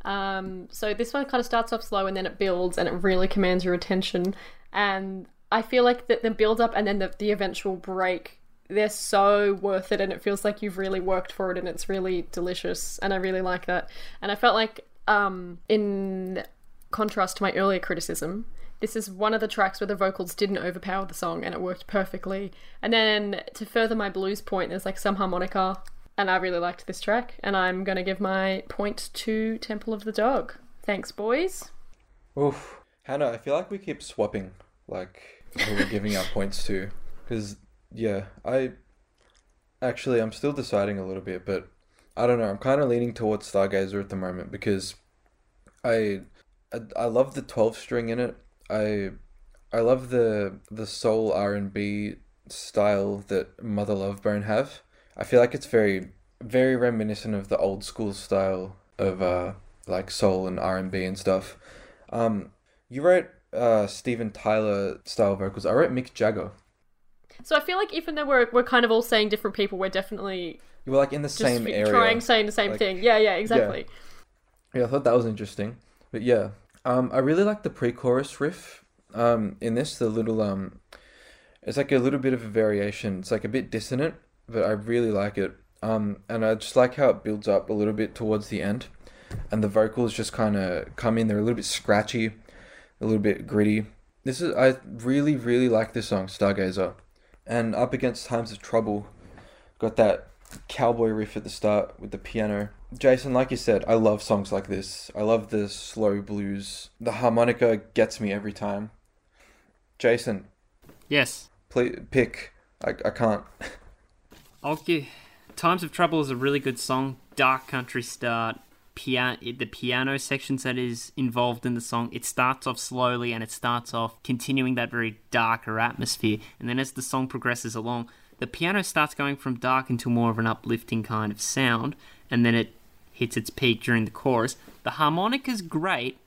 Um, so this one kind of starts off slow and then it builds and it really commands your attention. And I feel like that the build up and then the, the eventual break, they're so worth it and it feels like you've really worked for it and it's really delicious. And I really like that. And I felt like, um, in contrast to my earlier criticism, this is one of the tracks where the vocals didn't overpower the song and it worked perfectly. And then to further my blues point, there's like some harmonica, and I really liked this track. And I'm going to give my point to Temple of the Dog. Thanks, boys. Oof, Hannah, I feel like we keep swapping like who we're giving our points to, because yeah, I actually I'm still deciding a little bit, but I don't know. I'm kind of leaning towards Stargazer at the moment because I I, I love the 12 string in it. I I love the the soul R and B style that Mother Love Bone have. I feel like it's very very reminiscent of the old school style of uh like soul and R and B and stuff. Um, you wrote uh Steven Tyler style vocals. I wrote Mick Jagger. So I feel like even though we're, we're kind of all saying different people, we're definitely were like in the same area. trying saying the same Like- thing. Yeah, yeah, exactly. Yeah, I thought that was interesting. But yeah, um, I really like the pre-chorus riff. Um, in this, the little um, it's like a little bit of a variation. It's like a bit dissonant, but I really like it. Um, and I just like how it builds up a little bit towards the end, and the vocals just kind of come in. They're a little bit scratchy, a little bit gritty. This is I really really like this song, Stargazer, and up against Times of Trouble, got that cowboy riff at the start with the piano. Jason, like you said, I love songs like this. I love the slow blues. The harmonica gets me every time. Jason, Yes. please pick. I, I can't. I'll Times of Trouble is a really good song. Dark country start. The piano sections that is involved in the song. It starts off slowly and it starts off continuing that very darker atmosphere. And then as the song progresses along, the piano starts going from dark into more of an uplifting kind of sound. And then it hits its peak during the chorus. The harmonica's great,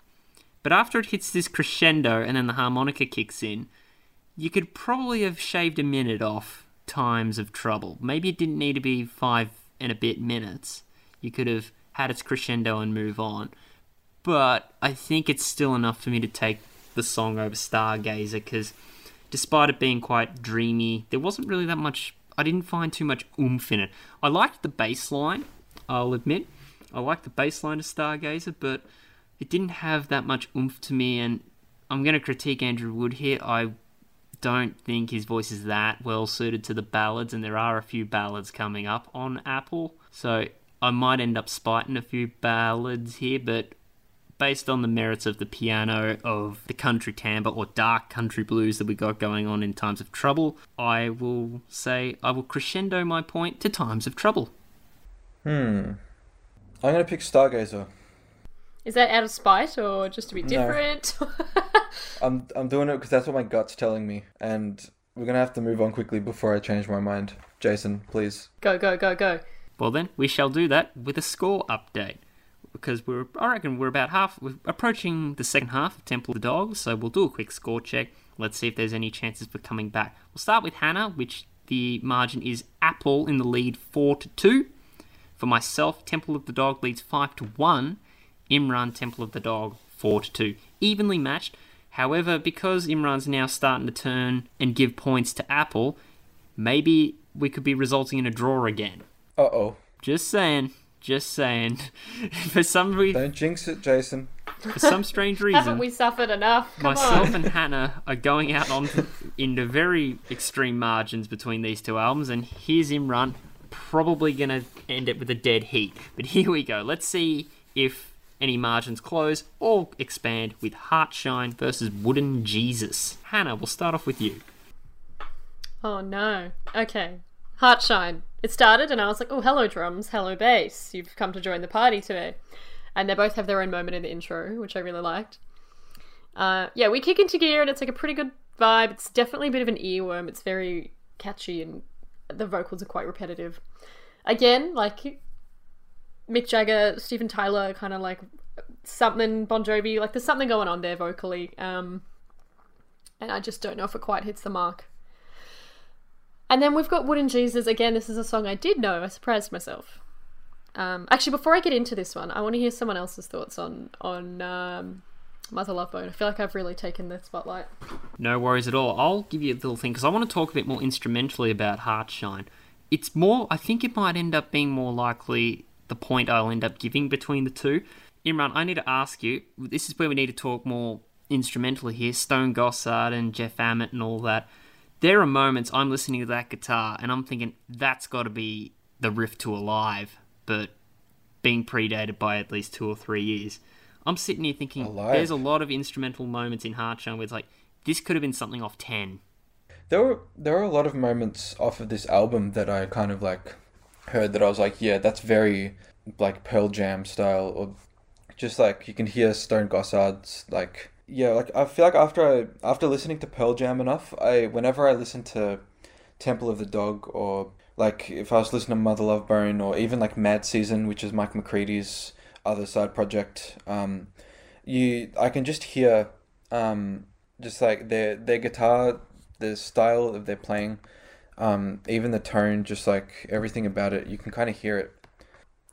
but after it hits this crescendo and then the harmonica kicks in, you could probably have shaved a minute off Times of Trouble. Maybe it didn't need to be five and a bit minutes. You could have had its crescendo and move on. But I think it's still enough for me to take the song over Stargazer because despite it being quite dreamy, there wasn't really that much. I didn't find too much oomph in it. I liked the bass line, I'll admit. I liked the bass line of Stargazer, but it didn't have that much oomph to me. And I'm going to critique Andrew Wood here. I don't think his voice is that well suited to the ballads, and there are a few ballads coming up on Apple. So I might end up spiting a few ballads here, but based on the merits of the piano, of the country timbre or dark country blues that we got going on in Times of Trouble, I will say I will crescendo my point to Times of Trouble. Hmm. I'm gonna pick Stargazer. Is that out of spite or just to be No. different? I'm I'm doing it because that's what my gut's telling me, and we're gonna have to move on quickly before I change my mind. Jason, please. go, go, go, go. Well, then we shall do that with a score update because we're I reckon we're about half we're approaching the second half of Temple of the Dog, so we'll do a quick score check. Let's see if there's any chances for coming back. We'll start with Hannah, which the margin is Apple in the lead four to two. For myself, Temple of the Dog leads five to one. Imran Temple of the Dog four to two, evenly matched. However, because Imran's now starting to turn and give points to Apple, maybe we could be resulting in a draw again. Uh oh. Just saying. Just saying. for some reason. Don't jinx it, Jason. for some strange reason. Haven't we suffered enough? Come myself on. and Hannah are going out on into very extreme margins between these two albums, and here's Imran probably gonna end it with a dead heat. But here we go. Let's see if any margins close or expand with Heartshine versus Wooden Jesus. Hannah, we'll start off with you. Oh no. Okay. Heartshine. It started and I was like, oh, hello drums, hello bass. You've come to join the party today. And they both have their own moment in the intro, which I really liked. Uh, yeah, we kick into gear and it's like a pretty good vibe. It's definitely a bit of an earworm. It's very catchy and the vocals are quite repetitive. Again, like Mick Jagger, Steven Tyler, kind of like something Bon Jovi. Like there's something going on there vocally. Um, and I just don't know if it quite hits the mark. And then we've got Wooden Jesus. Again, this is a song I did know. I surprised myself. Um, actually, before I get into this one, I want to hear someone else's thoughts on on um, Mother Love Bone. I feel like I've really taken the spotlight. No worries at all. I'll give you a little thing because I want to talk a bit more instrumentally about Heartshine. It's more, I think it might end up being more likely the point I'll end up giving between the two. Imran, I need to ask you this is where we need to talk more instrumentally here. Stone Gossard and Jeff Ament and all that. There are moments I'm listening to that guitar and I'm thinking that's got to be the riff to Alive, but being predated by at least two or three years. I'm sitting here thinking Alive. there's a lot of instrumental moments in Heartshine where it's like, this could have been something off 10. There were there were a lot of moments off of this album that I kind of like heard that I was like, yeah, that's very like Pearl Jam style, or just like you can hear Stone Gossard's like yeah, like I feel like after I after listening to Pearl Jam enough, I whenever I listen to Temple of the Dog or like if I was listening to Mother Love Bone or even like Mad Season, which is Mike McCready's other side project, um, you I can just hear um, just like their their guitar, the style of their playing, um, even the tone, just like everything about it, you can kind of hear it.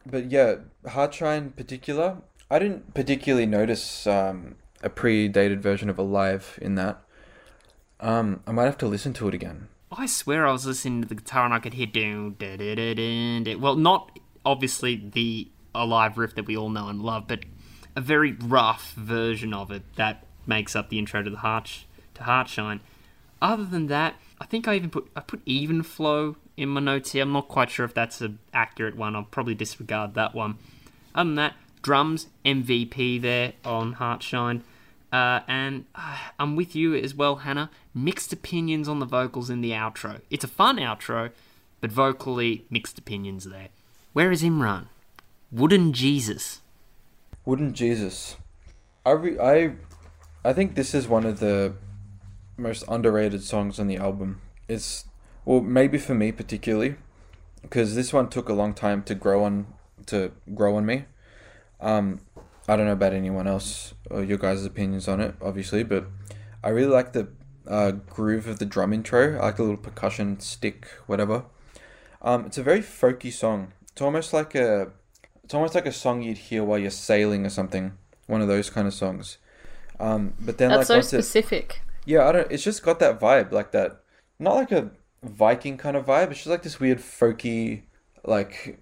But yeah, Heartshine in particular, I didn't particularly notice um, a predated version of Alive in that. Um, I might have to listen to it again. I swear I was listening to the guitar and I could hear da, da, da, da, da. well, not obviously the Alive riff that we all know and love, but a very rough version of it that makes up the intro to the Heart to Heartshine. Other than that, I think I even put I put even flow in my notes here. I'm not quite sure if that's an accurate one. I'll probably disregard that one. Other than that, drums MVP there on Heartshine. Uh, and uh, I'm with you as well, Hannah. Mixed opinions on the vocals in the outro. It's a fun outro, but vocally, mixed opinions there. Where is Imran? Wooden Jesus. Wooden Jesus. I re- I I think this is one of the most underrated songs on the album. It's well, maybe for me particularly, because this one took a long time to grow on to grow on me. Um, I don't know about anyone else or your guys' opinions on it, obviously, but I really like the uh, groove of the drum intro. I like the little percussion stick, whatever. Um, it's a very folky song. It's almost like a it's almost like a song you'd hear while you're sailing or something. One of those kind of songs. Um, but then That's like so once it, specific. yeah, I don't. It's just got that vibe, like that. Not like a Viking kind of vibe. It's just like this weird folky, like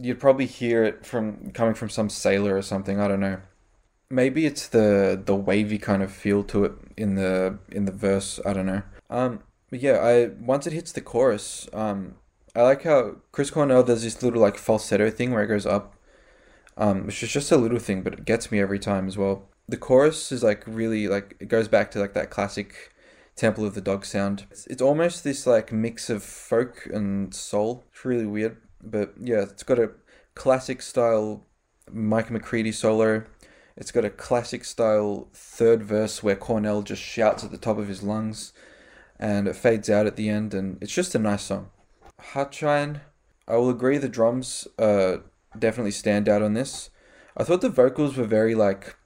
you'd probably hear it from coming from some sailor or something. I don't know. Maybe it's the the wavy kind of feel to it in the in the verse. I don't know. Um, but yeah, I once it hits the chorus, um, I like how Chris Cornell does this little like falsetto thing where it goes up. Um, which is just a little thing, but it gets me every time as well. The chorus is like really like it goes back to like that classic Temple of the Dog sound. It's, it's almost this like mix of folk and soul. It's really weird, but yeah, it's got a classic style Mike McCready solo. It's got a classic style third verse where Cornell just shouts at the top of his lungs, and it fades out at the end, and it's just a nice song. Heartshine, I will agree the drums uh definitely stand out on this. I thought the vocals were very like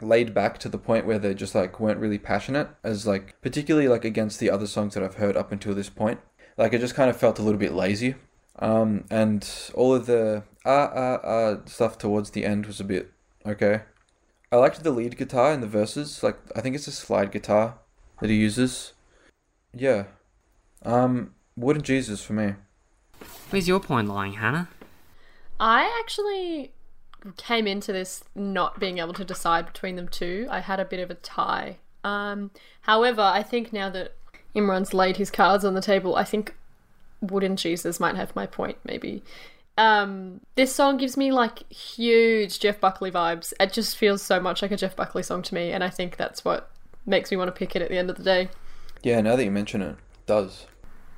laid back to the point where they just like weren't really passionate as like particularly like against the other songs that I've heard up until this point. Like it just kind of felt a little bit lazy. Um and all of the ah ah ah stuff towards the end was a bit okay. I liked the lead guitar in the verses. Like I think it's a slide guitar that he uses. Yeah. Um Wooden Jesus for me. Where's your point lying, Hannah? I actually came into this not being able to decide between them two. I had a bit of a tie. Um, however, I think now that Imran's laid his cards on the table, I think Wooden Jesus might have my point, maybe. Um, this song gives me like huge Jeff Buckley vibes. It just feels so much like a Jeff Buckley song to me, and I think that's what makes me want to pick it at the end of the day. Yeah, now that you mention it, it does.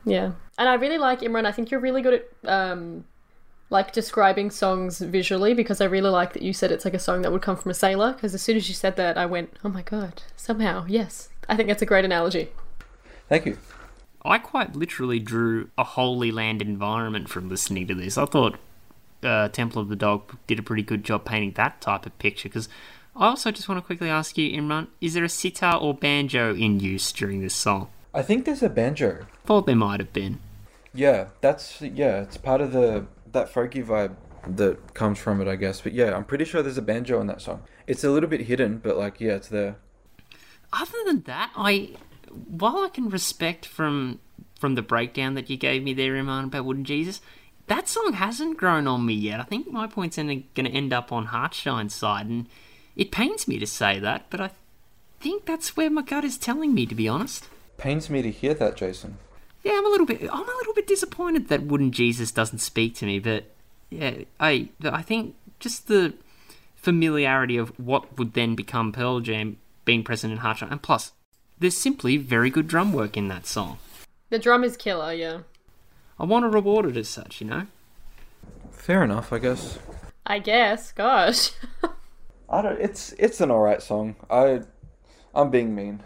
Yeah. And I really like Imran. I think you're really good at um like describing songs visually because I really like that you said it's like a song that would come from a sailor because as soon as you said that I went, "Oh my god, somehow. Yes." I think that's a great analogy. Thank you. I quite literally drew a Holy Land environment from listening to this. I thought uh, Temple of the Dog did a pretty good job painting that type of picture. Because I also just want to quickly ask you, Imran, is there a sitar or banjo in use during this song? I think there's a banjo. Thought there might have been. Yeah, that's yeah, it's part of the that folky vibe that comes from it, I guess. But yeah, I'm pretty sure there's a banjo in that song. It's a little bit hidden, but like yeah, it's there. Other than that, I while I can respect from from the breakdown that you gave me there, Imran, about Wooden Jesus, that song hasn't grown on me yet. I think my point's are going to end up on Heartshine's side, and it pains me to say that, but I think that's where my gut is telling me, to be honest. Pains me to hear that, Jason. Yeah, I'm a little bit. I'm a little bit disappointed that Wooden Jesus doesn't speak to me, but yeah, I I think just the familiarity of what would then become Pearl Jam being present in Heartshine, and plus, there's simply very good drum work in that song. The drum is killer, yeah. I want to reward it as such, you know. Fair enough, I guess. I guess. Gosh. I don't. It's it's an alright song. I I'm being mean.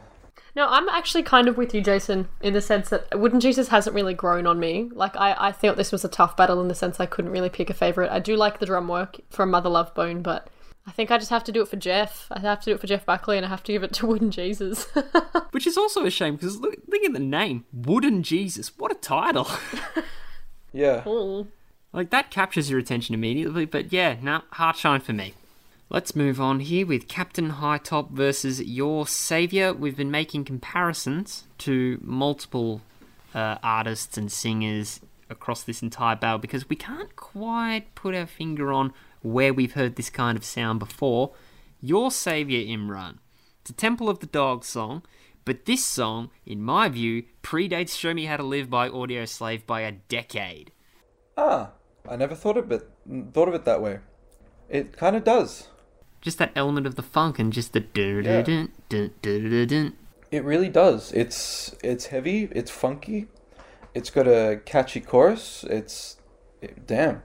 No, I'm actually kind of with you, Jason, in the sense that Wooden Jesus hasn't really grown on me. Like, I, I thought this was a tough battle in the sense I couldn't really pick a favourite. I do like the drum work from Mother Love Bone, but I think I just have to do it for Jeff. I have to do it for Jeff Buckley, and I have to give it to Wooden Jesus. Which is also a shame because look, look at the name Wooden Jesus. What a title! Yeah. Ooh. like, that captures your attention immediately, but yeah, no, nah, Heartshine for me. Let's move on here with Captain Hightop versus Your Savior. We've been making comparisons to multiple uh, artists and singers across this entire battle because we can't quite put our finger on where we've heard this kind of sound before. Your Savior Imran. It's a Temple of the Dog song, but this song, in my view, predates Show Me How to Live by Audioslave by a decade. Ah, I never thought of it thought of it that way. It kind of does. Just that element of the funk and just the dun Yeah. dun dun dun dun. It really does. It's it's heavy. It's funky. It's got a catchy chorus. It's damn.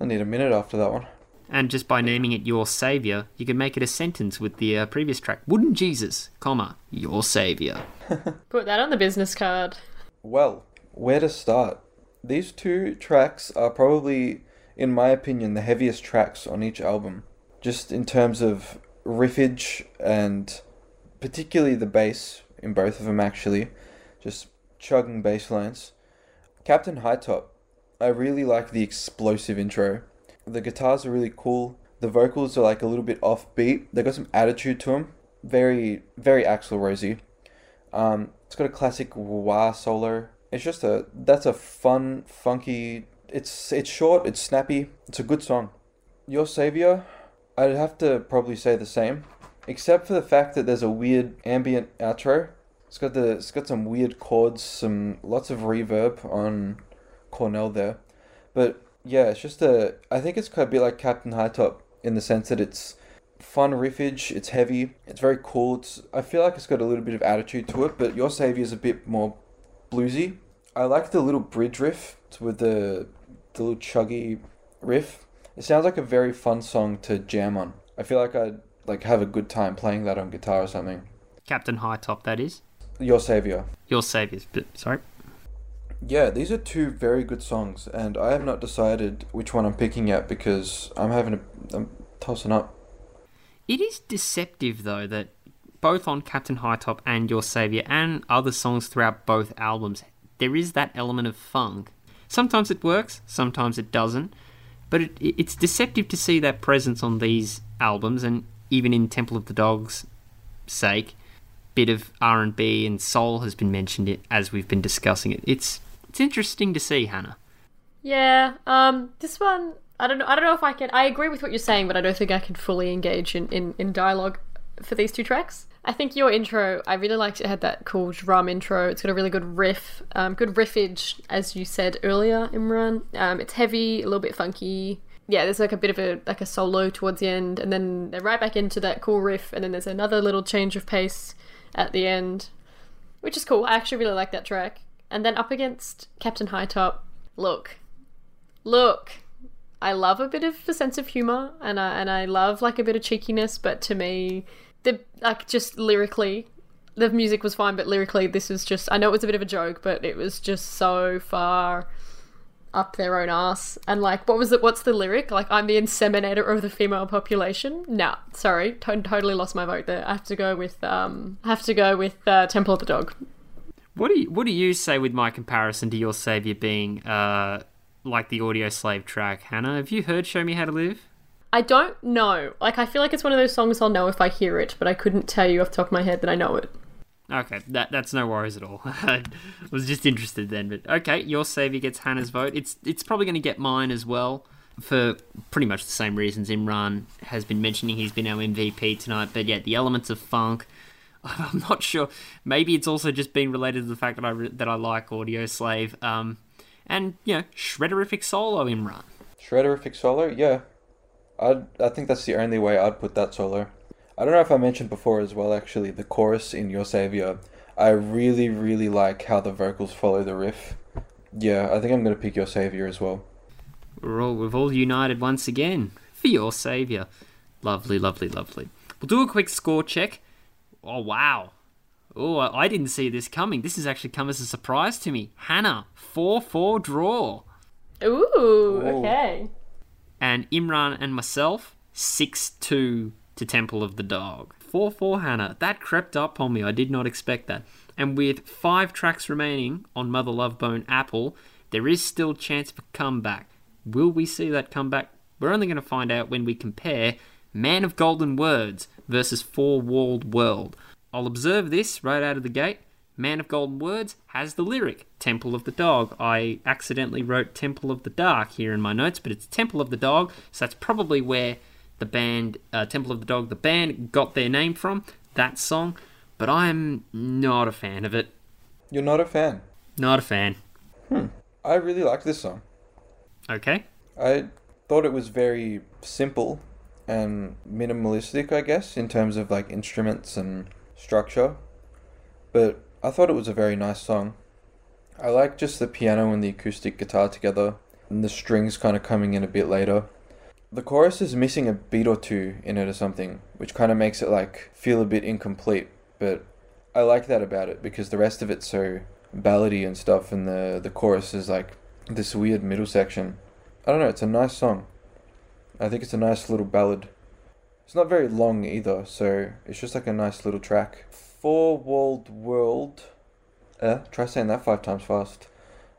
I need a minute after that one. And just by naming it Your Savior, you can make it a sentence with the uh, previous track. Wooden Jesus, comma, Your Savior. Put that on the business card. Well, where to start? These two tracks are probably, in my opinion, the heaviest tracks on each album. Just in terms of riffage and particularly the bass in both of them, actually. Just chugging bass lines. Captain Hightop, I really like the explosive intro. The guitars are really cool. The vocals are like a little bit offbeat. They got some attitude to them. very very Axl Rosy. Um, it's got a classic wah solo. It's just a that's a fun, funky. It's it's short. It's snappy. It's a good song. Your Savior, I'd have to probably say the same, except for the fact that there's a weird ambient outro. It's got the it's got some weird chords, some lots of reverb on Cornell there, but yeah, it's just a. I think it's quite a bit like Captain High Top in the sense that it's fun riffage. It's heavy. It's very cool. It's. I feel like it's got a little bit of attitude to it, but Your Savior is a bit more bluesy. I like the little bridge riff with the the little chuggy riff. It sounds like a very fun song to jam on. I feel like I'd like have a good time playing that on guitar or something. Captain High Top, that is. Your Savior. Your saviors. But, sorry. Yeah, these are two very good songs, and I have not decided which one I'm picking yet because I'm having a I'm tossing up. It is deceptive though that both on Captain Hightop and Your Savior and other songs throughout both albums, there is that element of funk. Sometimes it works, sometimes it doesn't, but it, it's deceptive to see that presence on these albums and even in Temple of the Dog's sake, bit of R&B and soul has been mentioned as we've been discussing it. It's it's interesting to see, Hannah. Yeah, um, this one I don't know. I don't know if I can. I agree with what you're saying, but I don't think I can fully engage in, in, in dialogue for these two tracks. I think your intro, I really liked it. had that cool drum intro. It's got a really good riff, um, good riffage, as you said earlier, Imran. Um, it's heavy, a little bit funky. Yeah, there's like a bit of a like a solo towards the end, and then they're right back into that cool riff, and then there's another little change of pace at the end, which is cool. I actually really like that track. And then up against Captain High Top, look, look. I love a bit of a sense of humor, and I and I love like a bit of cheekiness. But to me, the like just lyrically, the music was fine, but lyrically, this was just. I know it was a bit of a joke, but it was just so far up their own ass. And like, what was it? What's the lyric? Like, I'm the inseminator of the female population. Nah, sorry, to- totally lost my vote there. I have to go with um, I have to go with uh, Temple of the Dog. What do you what do you say with my comparison to Your Savior being uh like the Audioslave track, Hannah? Have you heard Show Me How to Live? I don't know. Like, I feel like it's one of those songs I'll know if I hear it, but I couldn't tell you off the top of my head that I know it. Okay, that that's no worries at all. I was just interested then, but okay, your savior gets Hannah's vote. It's it's probably going to get mine as well for pretty much the same reasons. Imran has been mentioning he's been our MVP tonight, but yeah, the elements of funk. I'm not sure. Maybe it's also just been related to the fact that I re- that I like Audioslave. Um, and you know, shredderific solo Imran. Shredderific solo, yeah. I I think that's the only way I'd put that solo. I don't know if I mentioned before as well. Actually, the chorus in Your Savior, I really really like how the vocals follow the riff. Yeah, I think I'm gonna pick Your Savior as well. We're all we've all united once again for your savior. Lovely, lovely, lovely. We'll do a quick score check. Oh wow. Oh, I I didn't see this coming. This has actually come as a surprise to me. Hannah, 4 4 draw. Ooh, okay. And Imran and myself, 6 2 to Temple of the Dog. 4 4 Hannah. That crept up on me. I did not expect that. And with five tracks remaining on Mother Love Bone Apple, there is still chance for comeback. Will we see that comeback? We're only going to find out when we compare Man of Golden Words versus Four Walled World. I'll observe this right out of the gate. Man of Golden Words has the lyric Temple of the Dog. I accidentally wrote Temple of the Dark here in my notes, but it's Temple of the Dog, so that's probably where the band uh, Temple of the Dog, the band, got their name from. That song, but I'm not a fan of it. You're not a fan. Not a fan. Hmm. I really like this song. Okay. I thought it was very simple and minimalistic, I guess, in terms of like instruments and structure. But I thought it was a very nice song. I like just the piano and the acoustic guitar together, and the strings kind of coming in a bit later. The chorus is missing a beat or two in it or something, which kind of makes it like feel a bit incomplete. But I like that about it because the rest of it's so ballady and stuff, and the the chorus is like this weird middle section. I don't know. It's a nice song. I think it's a nice little ballad. It's not very long either, so it's just like a nice little track. Four Walled World. Uh, try saying that five times fast.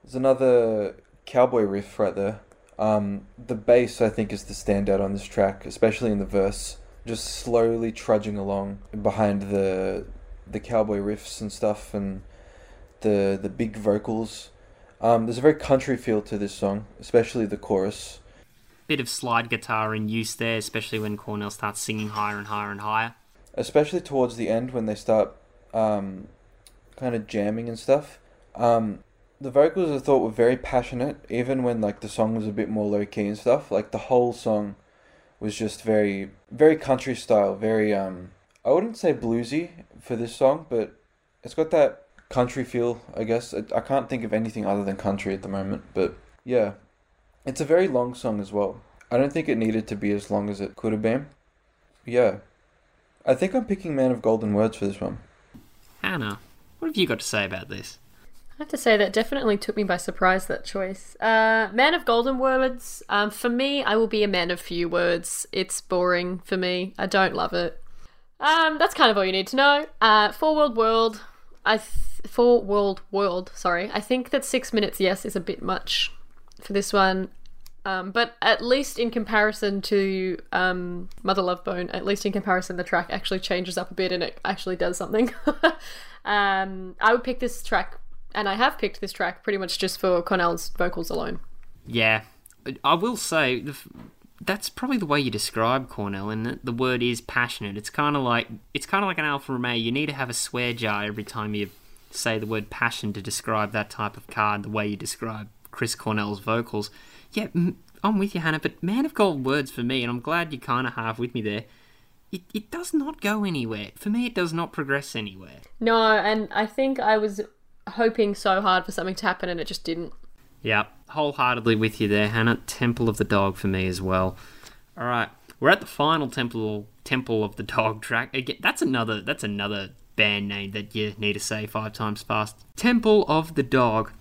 There's another cowboy riff right there. Um, the bass I think is the standout on this track, especially in the verse. just slowly trudging along behind the the cowboy riffs and stuff and the the big vocals. Um, there's a very country feel to this song, especially the chorus. Bit of slide guitar in use there, especially when Cornell starts singing higher and higher and higher. especially towards the end when they start um, kind of jamming and stuff. Um, the vocals I thought were very passionate, even when like the song was a bit more low key and stuff. Like the whole song was just very, very country style. Very, um, I wouldn't say bluesy for this song, but it's got that country feel. I guess I, I can't think of anything other than country at the moment, but yeah, it's a very long song as well. I don't think it needed to be as long as it could have been. Yeah, I think I'm picking Man of Golden Words for this one. Hannah, what have you got to say about this? I have to say that definitely took me by surprise that choice. Uh, man of golden words. Um, for me, I will be a man of few words. It's boring for me. I don't love it. Um, that's kind of all you need to know. Uh, four world world. I th- four world world. Sorry, I think that six minutes. Yes, is a bit much for this one. Um, but at least in comparison to um, Mother Love Bone, at least in comparison, the track actually changes up a bit and it actually does something. um, I would pick this track, and I have picked this track pretty much just for Cornell's vocals alone. Yeah, I will say that's probably the way you describe Cornell, and the, the word is passionate. It's kind of like it's kind of like an Alfa Romeo. You need to have a swear jar every time you say the word passion to describe that type of car. The way you describe Chris Cornell's vocals. Yeah, I'm with you, Hannah. But Man of Gold words for me, and I'm glad you're kind of half with me there. It, it does not go anywhere. For me, it does not progress anywhere. No, and I think I was hoping so hard for something to happen and it just didn't. Yeah, wholeheartedly with you there, Hannah. Temple of the Dog for me as well. All right, we're at the final Temple Temple of the Dog track. Again, that's another that's another band name that you need to say five times fast. Temple of the Dog.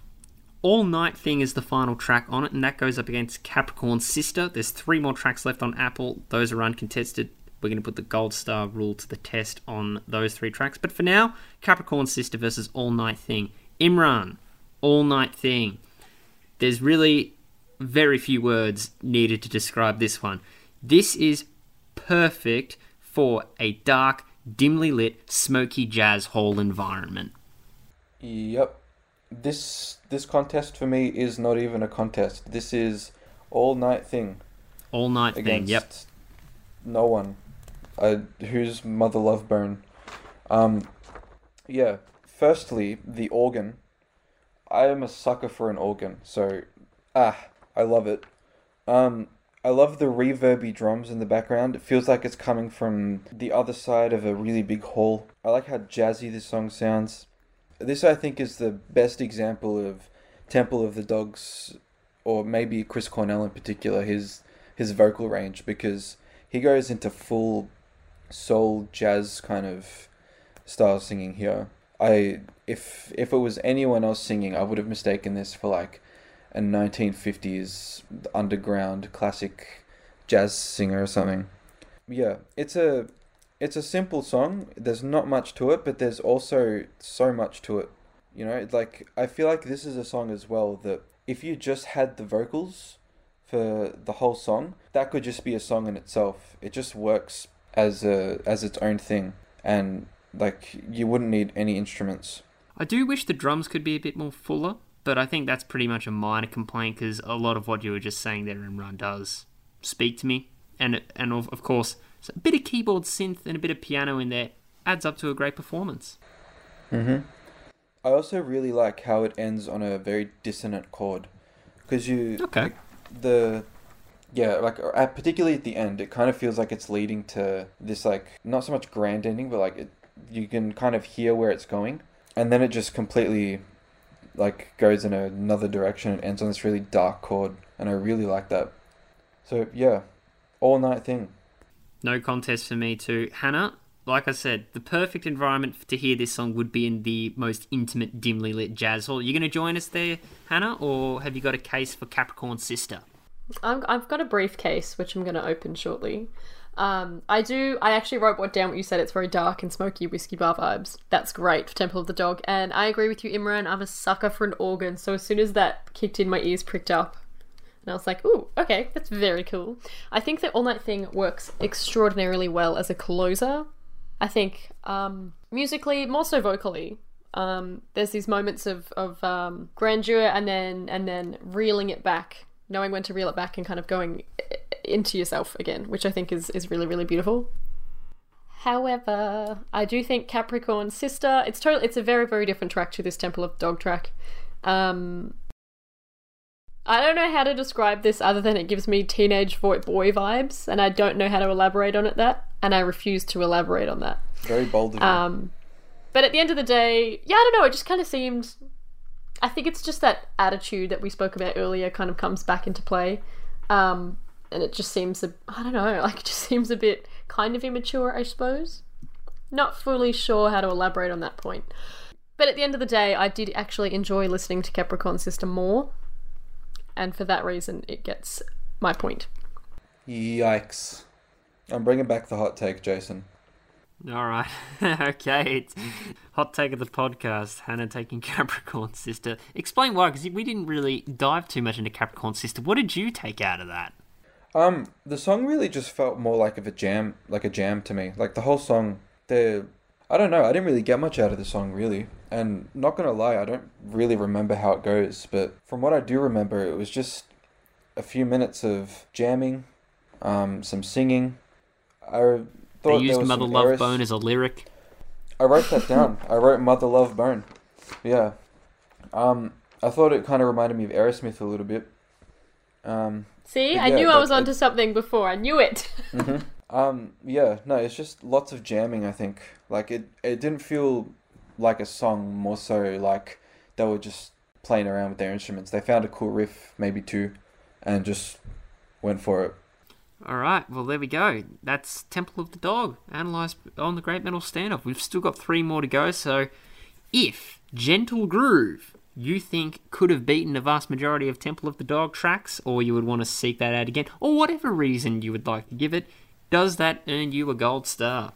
All Night Thing is the final track on it, and that goes up against Capricorn Sister. There's three more tracks left on Apple. Those are uncontested. We're going to put the gold star rule to the test on those three tracks. But for now, Capricorn Sister versus All Night Thing. Imran, All Night Thing. There's really very few words needed to describe this one. This is perfect for a dark, dimly lit, smoky jazz hall environment. Yep. This this contest for me is not even a contest. This is all night thing All night thing, yep. no one. Uh, who's Mother Love Bone? Um, yeah. Firstly, the organ. I am a sucker for an organ, so ah, I love it. Um, I love the reverby drums in the background. It feels like it's coming from the other side of a really big hall. I like how jazzy this song sounds. This, I think, is the best example of Temple of the Dogs, or maybe Chris Cornell in particular, his his vocal range because he goes into full soul jazz kind of style singing here. I if if it was anyone else singing, I would have mistaken this for like a 1950s underground classic jazz singer or something. Yeah, it's a it's a simple song. There's not much to it, but there's also so much to it. You know, like I feel like this is a song as well that if you just had the vocals for the whole song, that could just be a song in itself. It just works as a as its own thing and like you wouldn't need any instruments. I do wish the drums could be a bit more fuller, but I think that's pretty much a minor complaint because a lot of what you were just saying there Imran does speak to me. And, and of, of course, a bit of keyboard synth and a bit of piano in there adds up to a great performance. Mm-hmm. I also really like how it ends on a very dissonant chord, because you Okay. the yeah like uh, particularly at the end, it kind of feels like it's leading to this like not so much grand ending, but like it, you can kind of hear where it's going, and then it just completely like goes in another direction and ends on this really dark chord, and I really like that. So yeah, all night thing. No contest for me too. Hannah, like I said, the perfect environment to hear this song would be in the most intimate, dimly lit jazz hall. You're going to join us there, Hannah, or have you got a case for Capricorn Sister? I'm, I've got a briefcase which I'm going to open shortly. Um, I do. I actually wrote what down what you said. It's very dark and smoky whiskey bar vibes. That's great for Temple of the Dog, and I agree with you, Imran. I'm a sucker for an organ. So as soon as that kicked in, my ears pricked up. And I was like, ooh, okay, that's very cool. I think the All Night Thing works extraordinarily well as a closer. I think um, musically, more so vocally, um, there's these moments of, of um, grandeur and then and then reeling it back, knowing when to reel it back and kind of going into yourself again, which I think is, is really, really beautiful. However, I do think Capricorn Sister, it's totally it's a very, very different track to this Temple of Dog track. Um, I don't know how to describe this other than it gives me teenage boy, boy vibes, and I don't know how to elaborate on it that, and I refuse to elaborate on that. Very bold of you. Um, but at the end of the day, yeah, I don't know. It just kind of seemed. I think it's just that attitude that we spoke about earlier kind of comes back into play, um, and it just seems a, I don't know, like it just seems a bit kind of immature, I suppose. Not fully sure how to elaborate on that point. But at the end of the day, I did actually enjoy listening to Capricorn Sister more, and for that reason, it gets my point. Yikes. I'm bringing back the hot take, Jason. All right. okay. It's hot take of the podcast. Hannah taking Capricorn Sister. Explain why, because we didn't really dive too much into Capricorn Sister. What did you take out of that? Um, the song really just felt more like of a jam, like a jam to me. Like the whole song, the I don't know, I didn't really get much out of the song really. And not gonna lie, I don't really remember how it goes, but from what I do remember, it was just a few minutes of jamming, um, some singing. I thought They there used was Mother Love Eris- Bone as a lyric. I wrote that down. I wrote Mother Love Bone. Yeah. Um, I thought it kind of reminded me of Aerosmith a little bit. Um, See, But I yeah, knew I was onto something before. I knew it. Um, yeah, no, it's just lots of jamming, I think. Like it it didn't feel like a song, more so like they were just playing around with their instruments. They found a cool riff, maybe two, and just went for it. All right. Well, there we go. That's Temple of the Dog, analysed on the Great Metal Standoff. We've still got three more to go. So, if Gentle Groove you think could have beaten the vast majority of Temple of the Dog tracks, or you would want to seek that out again, or whatever reason you would like to give it, does that earn you a gold star?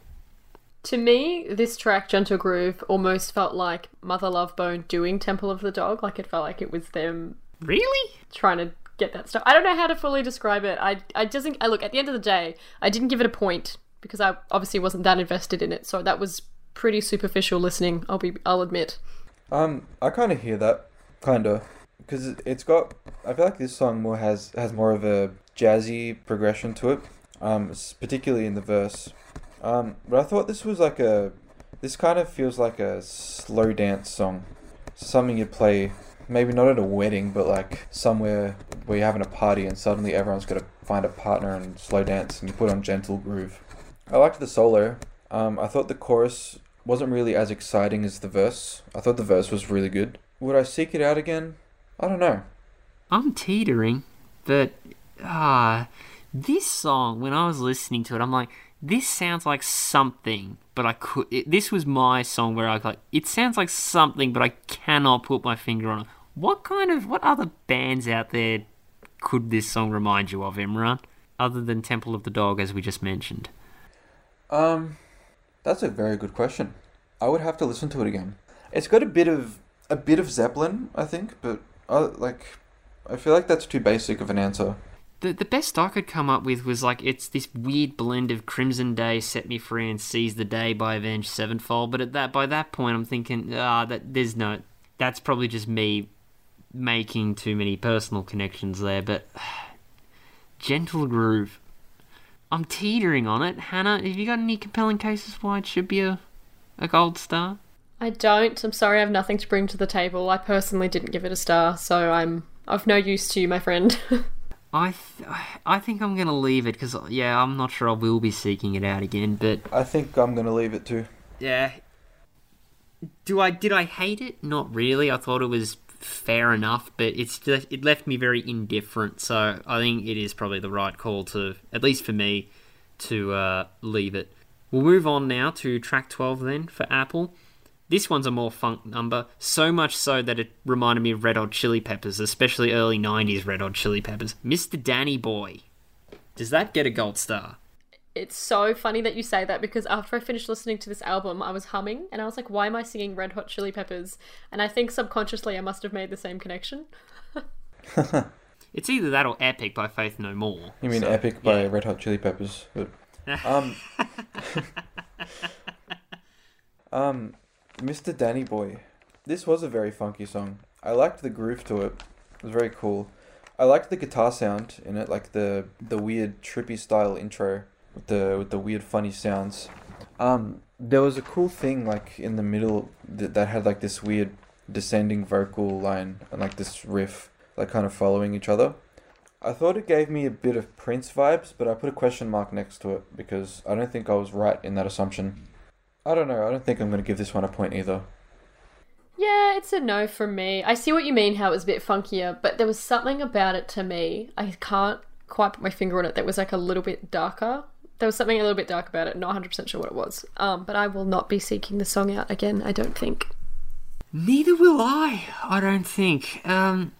To me, this track, Gentle Groove, almost felt like Mother Love Bone doing Temple of the Dog. Like it felt like it was them Really? trying to get that stuff. I don't know how to fully describe it. I I doesn't. I look at the end of the day, I didn't give it a point because I obviously wasn't that invested in it. So that was pretty superficial listening. I'll be. I'll admit. Um, I kind of hear that, kind of, because it's got. I feel like this song more has has more of a jazzy progression to it, um, particularly in the verse. Um, but I thought this was like a. This kind of feels like a slow dance song, something you'd play maybe not at a wedding, but like somewhere where you're having a party and suddenly everyone's got to find a partner and slow dance, and you put on gentle groove. I liked the solo. Um, I thought the chorus wasn't really as exciting as the verse. I thought the verse was really good. Would I seek it out again? I don't know. I'm teetering, but ah, this song when I was listening to it, I'm like, this sounds like something, but I could. It, this was my song where I was like, it sounds like something, but I cannot put my finger on it. What kind of what other bands out there could this song remind you of, Imran? Other than Temple of the Dog, as we just mentioned. Um, that's a very good question. I would have to listen to it again. It's got a bit of a bit of Zeppelin, I think, but uh, like I feel like that's too basic of an answer. The, the best I could come up with was like it's this weird blend of Crimson Day, Set Me Free, and Seize the Day by Avenged Sevenfold. But at that by that point, I'm thinking, ah, that there's no. That's probably just me making too many personal connections there. But Gentle Groove, I'm teetering on it. Hannah, have you got any compelling cases why it should be a a gold star? I don't. I'm sorry. I have nothing to bring to the table. I personally didn't give it a star, so I'm of no use to you, my friend. I th- I think I'm gonna leave it because yeah, I'm not sure I will be seeking it out again, but I think I'm gonna leave it too. Yeah. Do I did I hate it? Not really. I thought it was fair enough, but it's just, it left me very indifferent. So I think it is probably the right call to, at least for me, to uh, leave it. We'll move on now to track 12 then for Apple. This one's a more funk number, so much so that it reminded me of Red Hot Chili Peppers, especially early 90s Red Hot Chili Peppers. Mr. Danny Boy. Does that get a gold star? it's so funny that you say that because after I finished listening to this album, I was humming and I was like, why am I singing Red Hot Chili Peppers? And I think subconsciously I must have made the same connection. It's either that or Epic by Faith No More. You mean So, Epic by yeah. Red Hot Chili Peppers? But, um, um, Mr. Danny Boy. This was a very funky song. I liked the groove to it. It was very cool. I liked the guitar sound in it, like the the weird trippy style intro with the with the weird funny sounds. Um, there was a cool thing like in the middle that, that had like this weird descending vocal line and like this riff, like kind of following each other. I thought it gave me a bit of Prince vibes, but I put a question mark next to it because I don't think I was right in that assumption. I don't know. I don't think I'm going to give this one a point either. Yeah, it's a no from me. I see what you mean, how it was a bit funkier, but there was something about it to me. I can't quite put my finger on it that was like a little bit darker. There was something a little bit dark about it. Not 100% sure what it was. Um, but I will not be seeking the song out again, I don't think. Neither will I, I don't think. Um,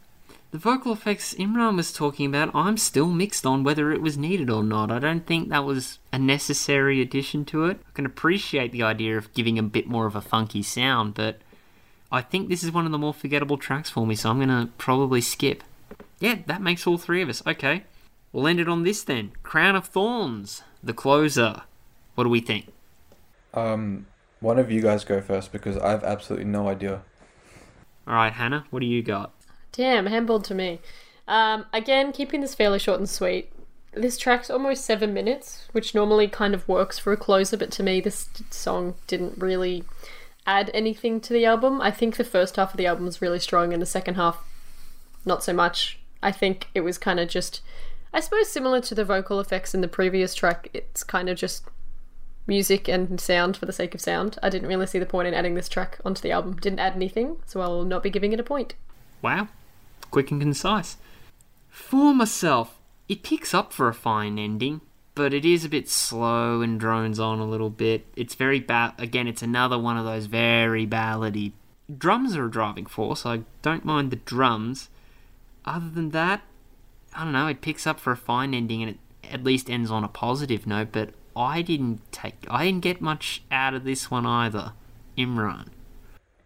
the vocal effects Imran was talking about, I'm still mixed on whether it was needed or not. I don't think that was a necessary addition to it. I can appreciate the idea of giving a bit more of a funky sound, but I think this is one of the more forgettable tracks for me, so I'm going to probably skip. Yeah, that makes all three of us. Okay. We'll end it on this then. Crown of Thorns, the closer. What do we think? Um, one of you guys go first because I have absolutely no idea. All right, Hannah, what do you got? Damn, handballed to me. Um, again, keeping this fairly short and sweet. This track's almost seven minutes, which normally kind of works for a closer, but to me, this song didn't really add anything to the album. I think the first half of the album was really strong, and the second half, not so much. I think it was kind of just, I suppose, similar to the vocal effects in the previous track. It's kind of just music and sound for the sake of sound. I didn't really see the point in adding this track onto the album. Didn't add anything, so I will not be giving it a point. Wow, quick and concise. For myself, it picks up for a fine ending, but it is a bit slow and drones on a little bit. It's very bad. Again, it's another one of those very ballady. Drums are a driving force. I don't mind the drums. Other than that, I don't know. It picks up for a fine ending, and it at least ends on a positive note. But I didn't take. I didn't get much out of this one either. Imran.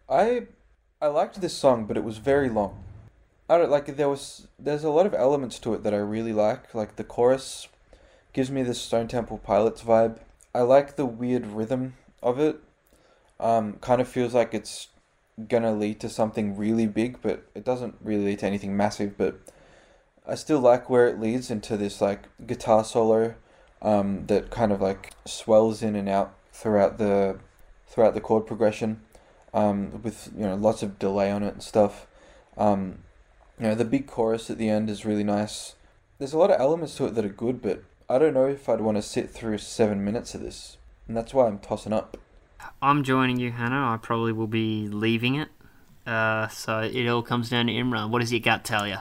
I I liked this song, but it was very long. I don't like there was there's a lot of elements to it that I really like. Like the chorus gives me this Stone Temple Pilots vibe. I like the weird rhythm of it. Um, kind of feels like it's gonna lead to something really big, but it doesn't really lead to anything massive. But I still like where it leads into this like guitar solo um, that kind of like swells in and out throughout the throughout the chord progression um, with you know lots of delay on it and stuff. Um, you know the big chorus at the end is really nice. There's a lot of elements to it that are good, but I don't know if I'd want to sit through seven minutes of this, and that's why I'm tossing up. I'm joining you, Hannah. I probably will be leaving it. Uh, so it all comes down to Imran. What does your gut tell you?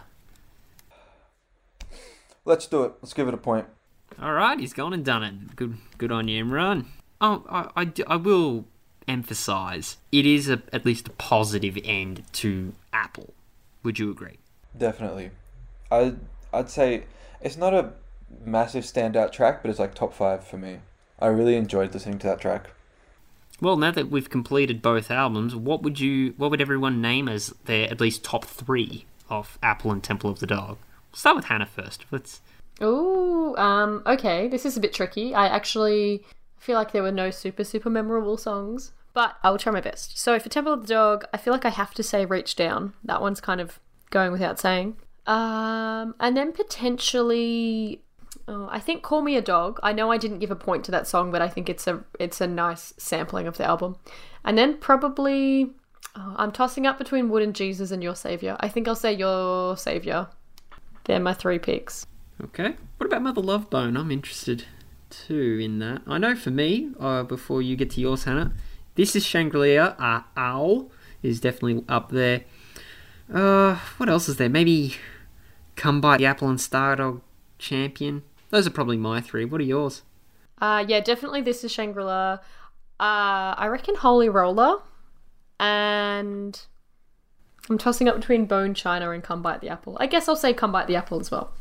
Let's do it. Let's give it a point. All right, he's gone and done it. Good, good on you, Imran. Oh, I, I, I will emphasise it is a, at least a positive end to Apple. Would you agree? Definitely. I I'd say it's not a massive standout track, but it's like top five for me. I really enjoyed listening to that track. Well, now that we've completed both albums, what would you, what would everyone name as their at least top three of Apple and Temple of the Dog? We'll start with Hannah first. Let's. Oh, um, okay, this is a bit tricky. I actually feel like there were no super, super memorable songs, but I will try my best. So for Temple of the Dog, I feel like I have to say Reach Down. That one's kind of going without saying. Um, and then potentially, oh, I think Call Me a Dog. I know I didn't give a point to that song, but I think it's a it's a nice sampling of the album. And then probably, oh, I'm tossing up between Wooden Jesus and Your Savior. I think I'll say Your Savior. They're my three picks. Okay. What about Mother Love Bone? I'm interested too in that. I know for me, uh, before you get to yours, Hannah, this is Shangri-La. Uh, Owl is definitely up there. Uh, what else is there? Maybe Come Bite the Apple and Stardog Champion. Those are probably my three. What are yours? Uh, yeah, definitely this is Shangri-La. Uh, I reckon Holy Roller. And I'm tossing up between Bone China and Come Bite the Apple. I guess I'll say Come Bite the Apple as well.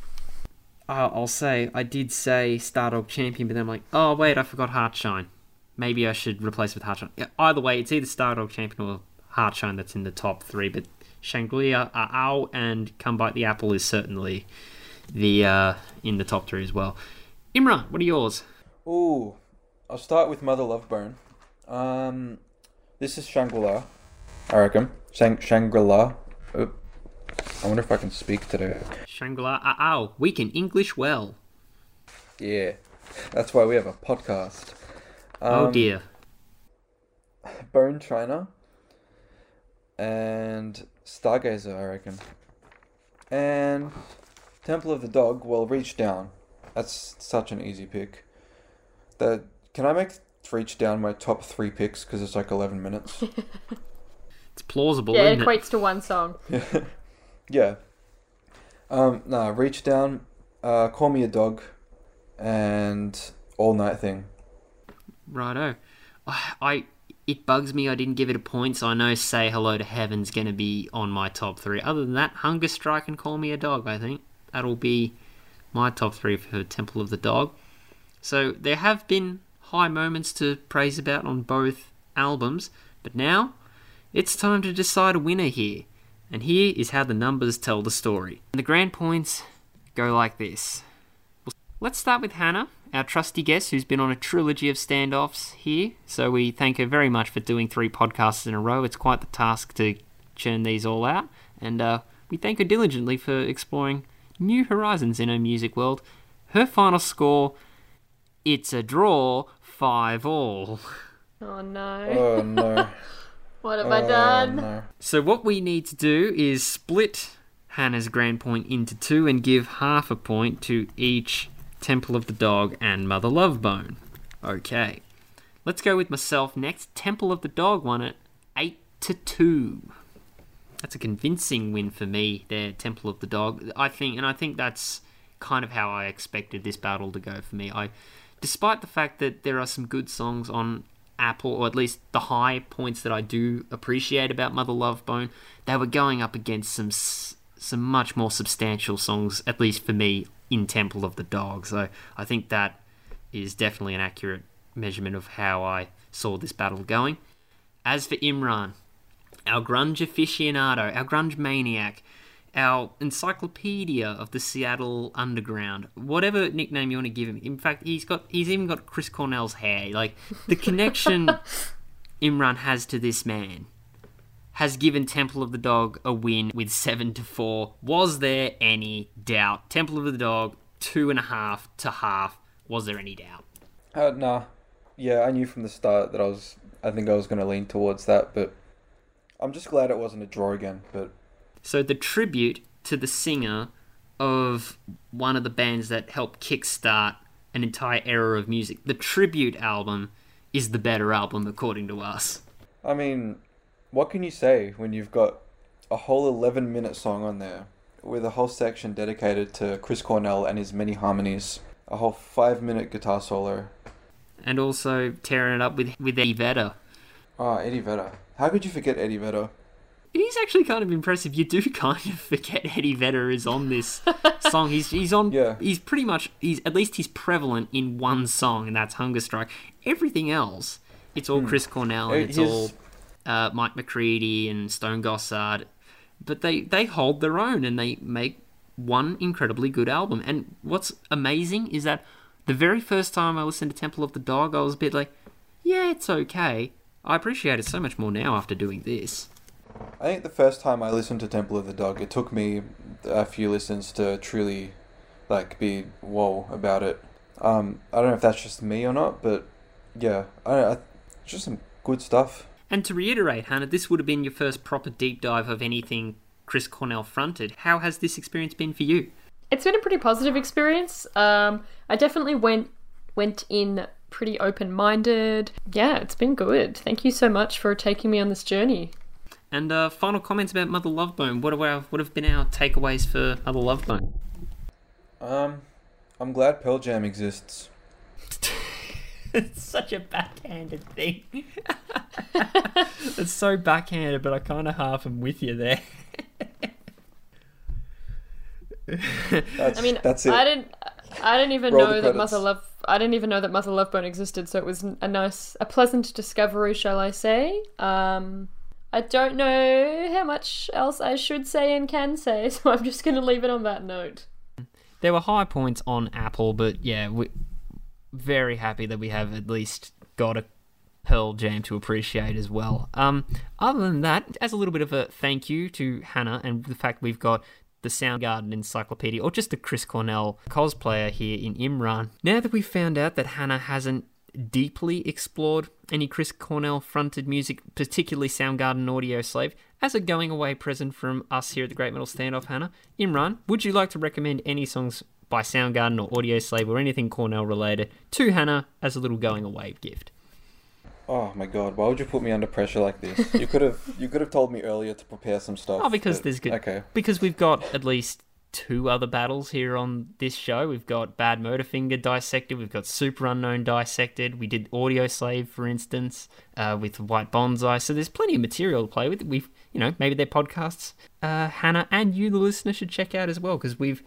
Uh, I'll say I did say Stardog Champion, but then I'm like, oh wait, I forgot Heartshine. Maybe I should replace it with Heartshine. Either way, it's either Stardog Champion or Heartshine that's in the top three. But Shangri-La, Ow, and Come Bite the Apple is certainly the uh, in the top three as well. Imran, what are yours? Ooh, I'll start with Mother Love Bone. Um, this is Shangri-La, I reckon. Shang- Shangri-La. Oop. I wonder if I can speak today. Shangri-La, Ow, we can English well. Yeah, that's why we have a podcast. oh Um, dear. Bone China and Stargazer, I reckon. And Temple of the Dog, well, Reach Down. That's such an easy pick. The, can I make Reach Down my top three picks because it's like 11 minutes? It's plausible, Yeah, it isn't it? equates to one song. yeah. Um, nah, Reach Down, uh, Call Me a Dog, and All Night Thing. Righto. I, I it bugs me I didn't give it a point, so I know Say Hello to Heaven's gonna be on my top three. Other than that, Hunger Strike and Call Me a Dog, I think. That'll be my top three for Temple of the Dog. So there have been high moments to praise about on both albums, but now it's time to decide a winner here. And here is how the numbers tell the story. And The grand points go like this. Let's start with Hannah, our trusty guest who's been on a trilogy of standoffs here. So we thank her very much for doing three podcasts in a row. It's quite the task to churn these all out. And uh, we thank her diligently for exploring new horizons in her music world. Her final score, it's a draw, five all. Oh no. Oh no. what have oh, I done? no. So what we need to do is split Hannah's grand point into two and give half a point to each Temple of the Dog and Mother Love Bone. Okay. Let's go with myself next. Temple of the Dog won it 8 to 2. That's a convincing win for me there, Temple of the Dog. I think and I think that's kind of how I expected this battle to go for me. I despite the fact that there are some good songs on Apple, or at least the high points that I do appreciate about Mother Love Bone, they were going up against some some much more substantial songs, at least for me, in Temple of the Dog. So I think that is definitely an accurate measurement of how I saw this battle going. As for Imran, our grunge aficionado, our grunge maniac, our encyclopedia of the Seattle underground, whatever nickname you want to give him. In fact, he's got he's even got Chris Cornell's hair. Like the connection Imran has to this man has given Temple of the Dog a win with seven to four. Was there any doubt? Temple of the Dog two and a half to half. Was there any doubt? Uh, nah. Yeah, I knew from the start that I was. I think I was going to lean towards that, but I'm just glad it wasn't a draw again. But So the tribute to the singer of one of the bands that helped kickstart an entire era of music. The tribute album is the better album according to us. I mean, what can you say when you've got a whole 11 minute song on there with a whole section dedicated to Chris Cornell and his many harmonies, a whole five minute guitar solo. And also tearing it up with with Eddie Vedder. Oh, Eddie Vedder. How could you forget Eddie Vedder? It is actually kind of impressive. You do kind of forget Eddie Vedder is on this song. He's he's on. Yeah. He's pretty much. He's at least he's prevalent in one song, and that's Hunger Strike. Everything else, it's all Chris Cornell and Uh, it's his- all uh, Mike McCready and Stone Gossard. But they they hold their own and they make one incredibly good album. And what's amazing is that the very first time I listened to Temple of the Dog, I was a bit like, yeah, it's okay. I appreciate it so much more now after doing this. I think the first time I listened to Temple of the Dog, it took me a few listens to truly, like, be whoa about it. Um, I don't know if that's just me or not, but yeah, I, I just some good stuff. And to reiterate, Hannah, this would have been your first proper deep dive of anything Chris Cornell fronted. How has this experience been for you? It's been a pretty positive experience. Um, I definitely went went in pretty open minded. Yeah, it's been good. Thank you so much for taking me on this journey. And uh, final comments about Mother Love Bone. What, are our, what have been our takeaways for Mother Love Bone? Um, I'm glad Pearl Jam exists. It's such a backhanded thing. it's so backhanded, but I kind of half am with you there. That's, I mean, that's it. I didn't. I didn't even Roll know that. Mother Love. I didn't even know that Mother Love Bone existed. So it was a nice, a pleasant discovery, shall I say? Um, I don't know how much else I should say and can say, so I'm just going to leave it on that note. There were high points on Apple, but yeah, we very happy that we have at least got a Pearl Jam to appreciate as well. Um, other than that, as a little bit of a thank you to Hannah and the fact we've got the Soundgarden Encyclopedia or just the Chris Cornell cosplayer here in Imran. Now that we've found out that Hannah hasn't deeply explored any Chris Cornell fronted music, particularly Soundgarden Audioslave, as a going away present from us here at the Great Metal Standoff, Hannah, Imran, would you like to recommend any songs by Soundgarden or Audioslave or anything Cornell related to Hannah as a little going away gift? Oh my god, why would you put me under pressure like this? You could have you could have told me earlier to prepare some stuff. Oh, because but- there's good. Okay. Because we've got at least two other battles here on this show. We've got Bad Motorfinger dissected. We've got Superunknown dissected. We did Audioslave, for instance, uh, with White Bonsai. So there's plenty of material to play with. We've, you know, maybe they're podcasts. Uh, Hannah and you, the listener, should check out as well because we've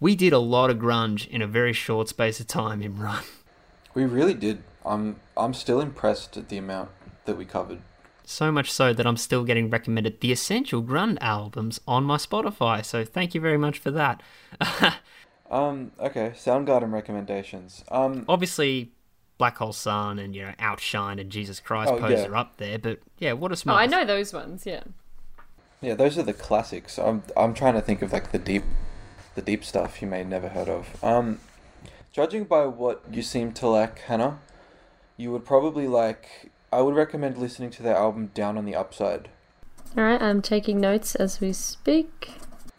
we did a lot of grunge in a very short space of time. Imran. We really did. I'm I'm still impressed at the amount that we covered. So much so that I'm still getting recommended the Essential Grunge albums on my Spotify. So thank you very much for that. Um, okay, Soundgarden recommendations. Um, obviously Black Hole Sun and you know Outshine and Jesus Christ Oh, Pose yeah. are up there, but yeah, what a some? Oh, I know those ones, yeah. yeah, those are the classics. I'm I'm trying to think of like the deep, the deep stuff you may never heard of. Um, judging by what you seem to like, Hannah, you would probably like. I would recommend listening to their album Down on the Upside. Alright, I'm taking notes as we speak.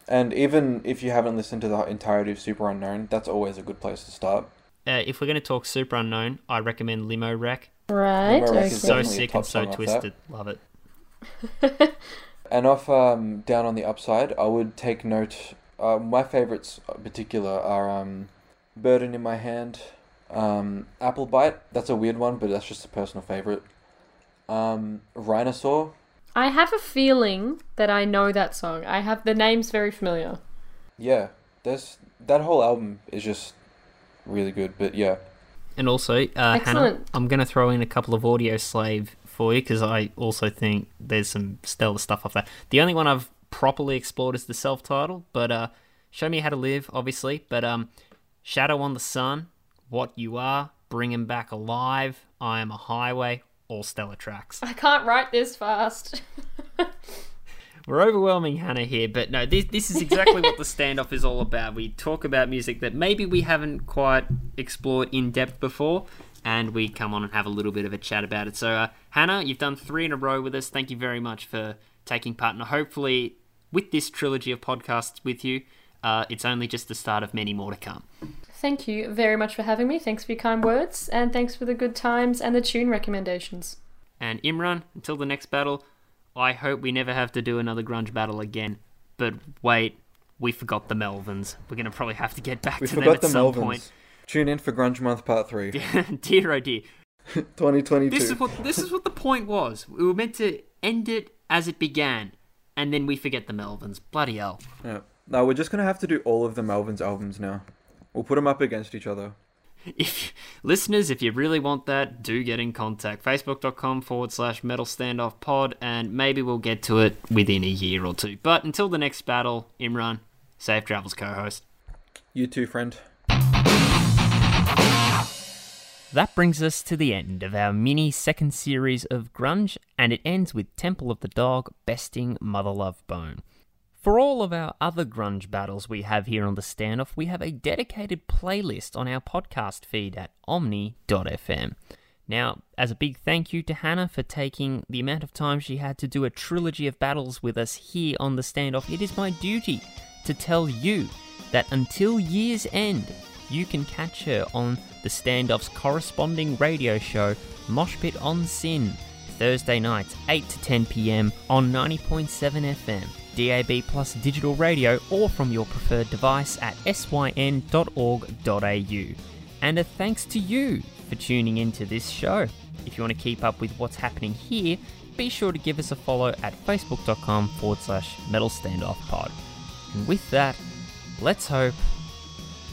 And even if you haven't listened to the entirety of Superunknown, that's always a good place to start. Uh, if we're going to talk Superunknown, I recommend Limo Wreck. Right, Numero okay. is So sick and so song that. twisted. Love it. And off um, Down on the Upside, I would take note. Uh, my favorites, in particular, are um, Burden in My Hand, um, Apple Bite. That's a weird one, but that's just a personal favorite. Um, Rhinosaur. I have a feeling that I know that song. I have the name's very familiar. Yeah, there's that whole album is just really good. But yeah, And also, uh, Hannah, I'm going to throw in a couple of Audioslave for you because I also think there's some stellar stuff off that. The only one I've properly explored as the self-title, but uh, Show Me How to Live, obviously. But um, Shadow on the Sun, What You Are, Bring 'Em Back Alive, I Am a Highway, all stellar tracks. I can't write this fast. We're overwhelming Hannah here, but no, this this is exactly what the standoff is all about. We talk about music that maybe we haven't quite explored in depth before, and we come on and have a little bit of a chat about it. So, uh, Hannah, you've done three in a row with us. Thank you very much for taking part, and hopefully, with this trilogy of podcasts with you, uh, it's only just the start of many more to come. Thank you very much for having me. Thanks for your kind words, and thanks for the good times and the tune recommendations. And Imran, until the next battle, I hope we never have to do another grunge battle again. But wait, we forgot the Melvins. We're gonna probably have to get back we to them forgot at the some Melvins. point. Tune in for Grunge Month Part Three, dear oh dear. 2022. This is what this is what the point was. We were meant to end it as it began, and then we forget the Melvins. Bloody hell. Yeah. No, we're just gonna have to do all of the Melvins albums now. We'll put them up against each other. If listeners, if you really want that, do get in contact. Facebook.com forward slash metal standoff pod, and maybe we'll get to it within a year or two. But until the next battle, Imran, safe travels co host. You too, friend. That brings us to the end of our mini second series of Grunge, and it ends with Temple of the Dog besting Mother Love Bone. For all of our other grunge battles we have here on the standoff, we have a dedicated playlist on our podcast feed at omny.fm. Now, as a big thank you to Hannah for taking the amount of time she had to do a trilogy of battles with us here on the standoff, it is my duty to tell you that until year's end, you can catch her on the standoff's corresponding radio show, Moshpit on SYN, Thursday nights, 8 to 10 pm on 90.7 FM, DAB Plus digital radio, or from your preferred device at syn.org.au. And a thanks to you for tuning into this show. If you want to keep up with what's happening here, be sure to give us a follow at facebook.com forward slash metal standoff pod. And with that, let's hope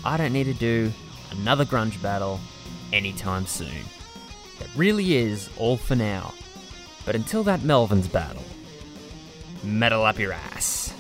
I don't need to do another grunge battle anytime soon. That really is all for now. But until that Melvin's battle, metal up your ass.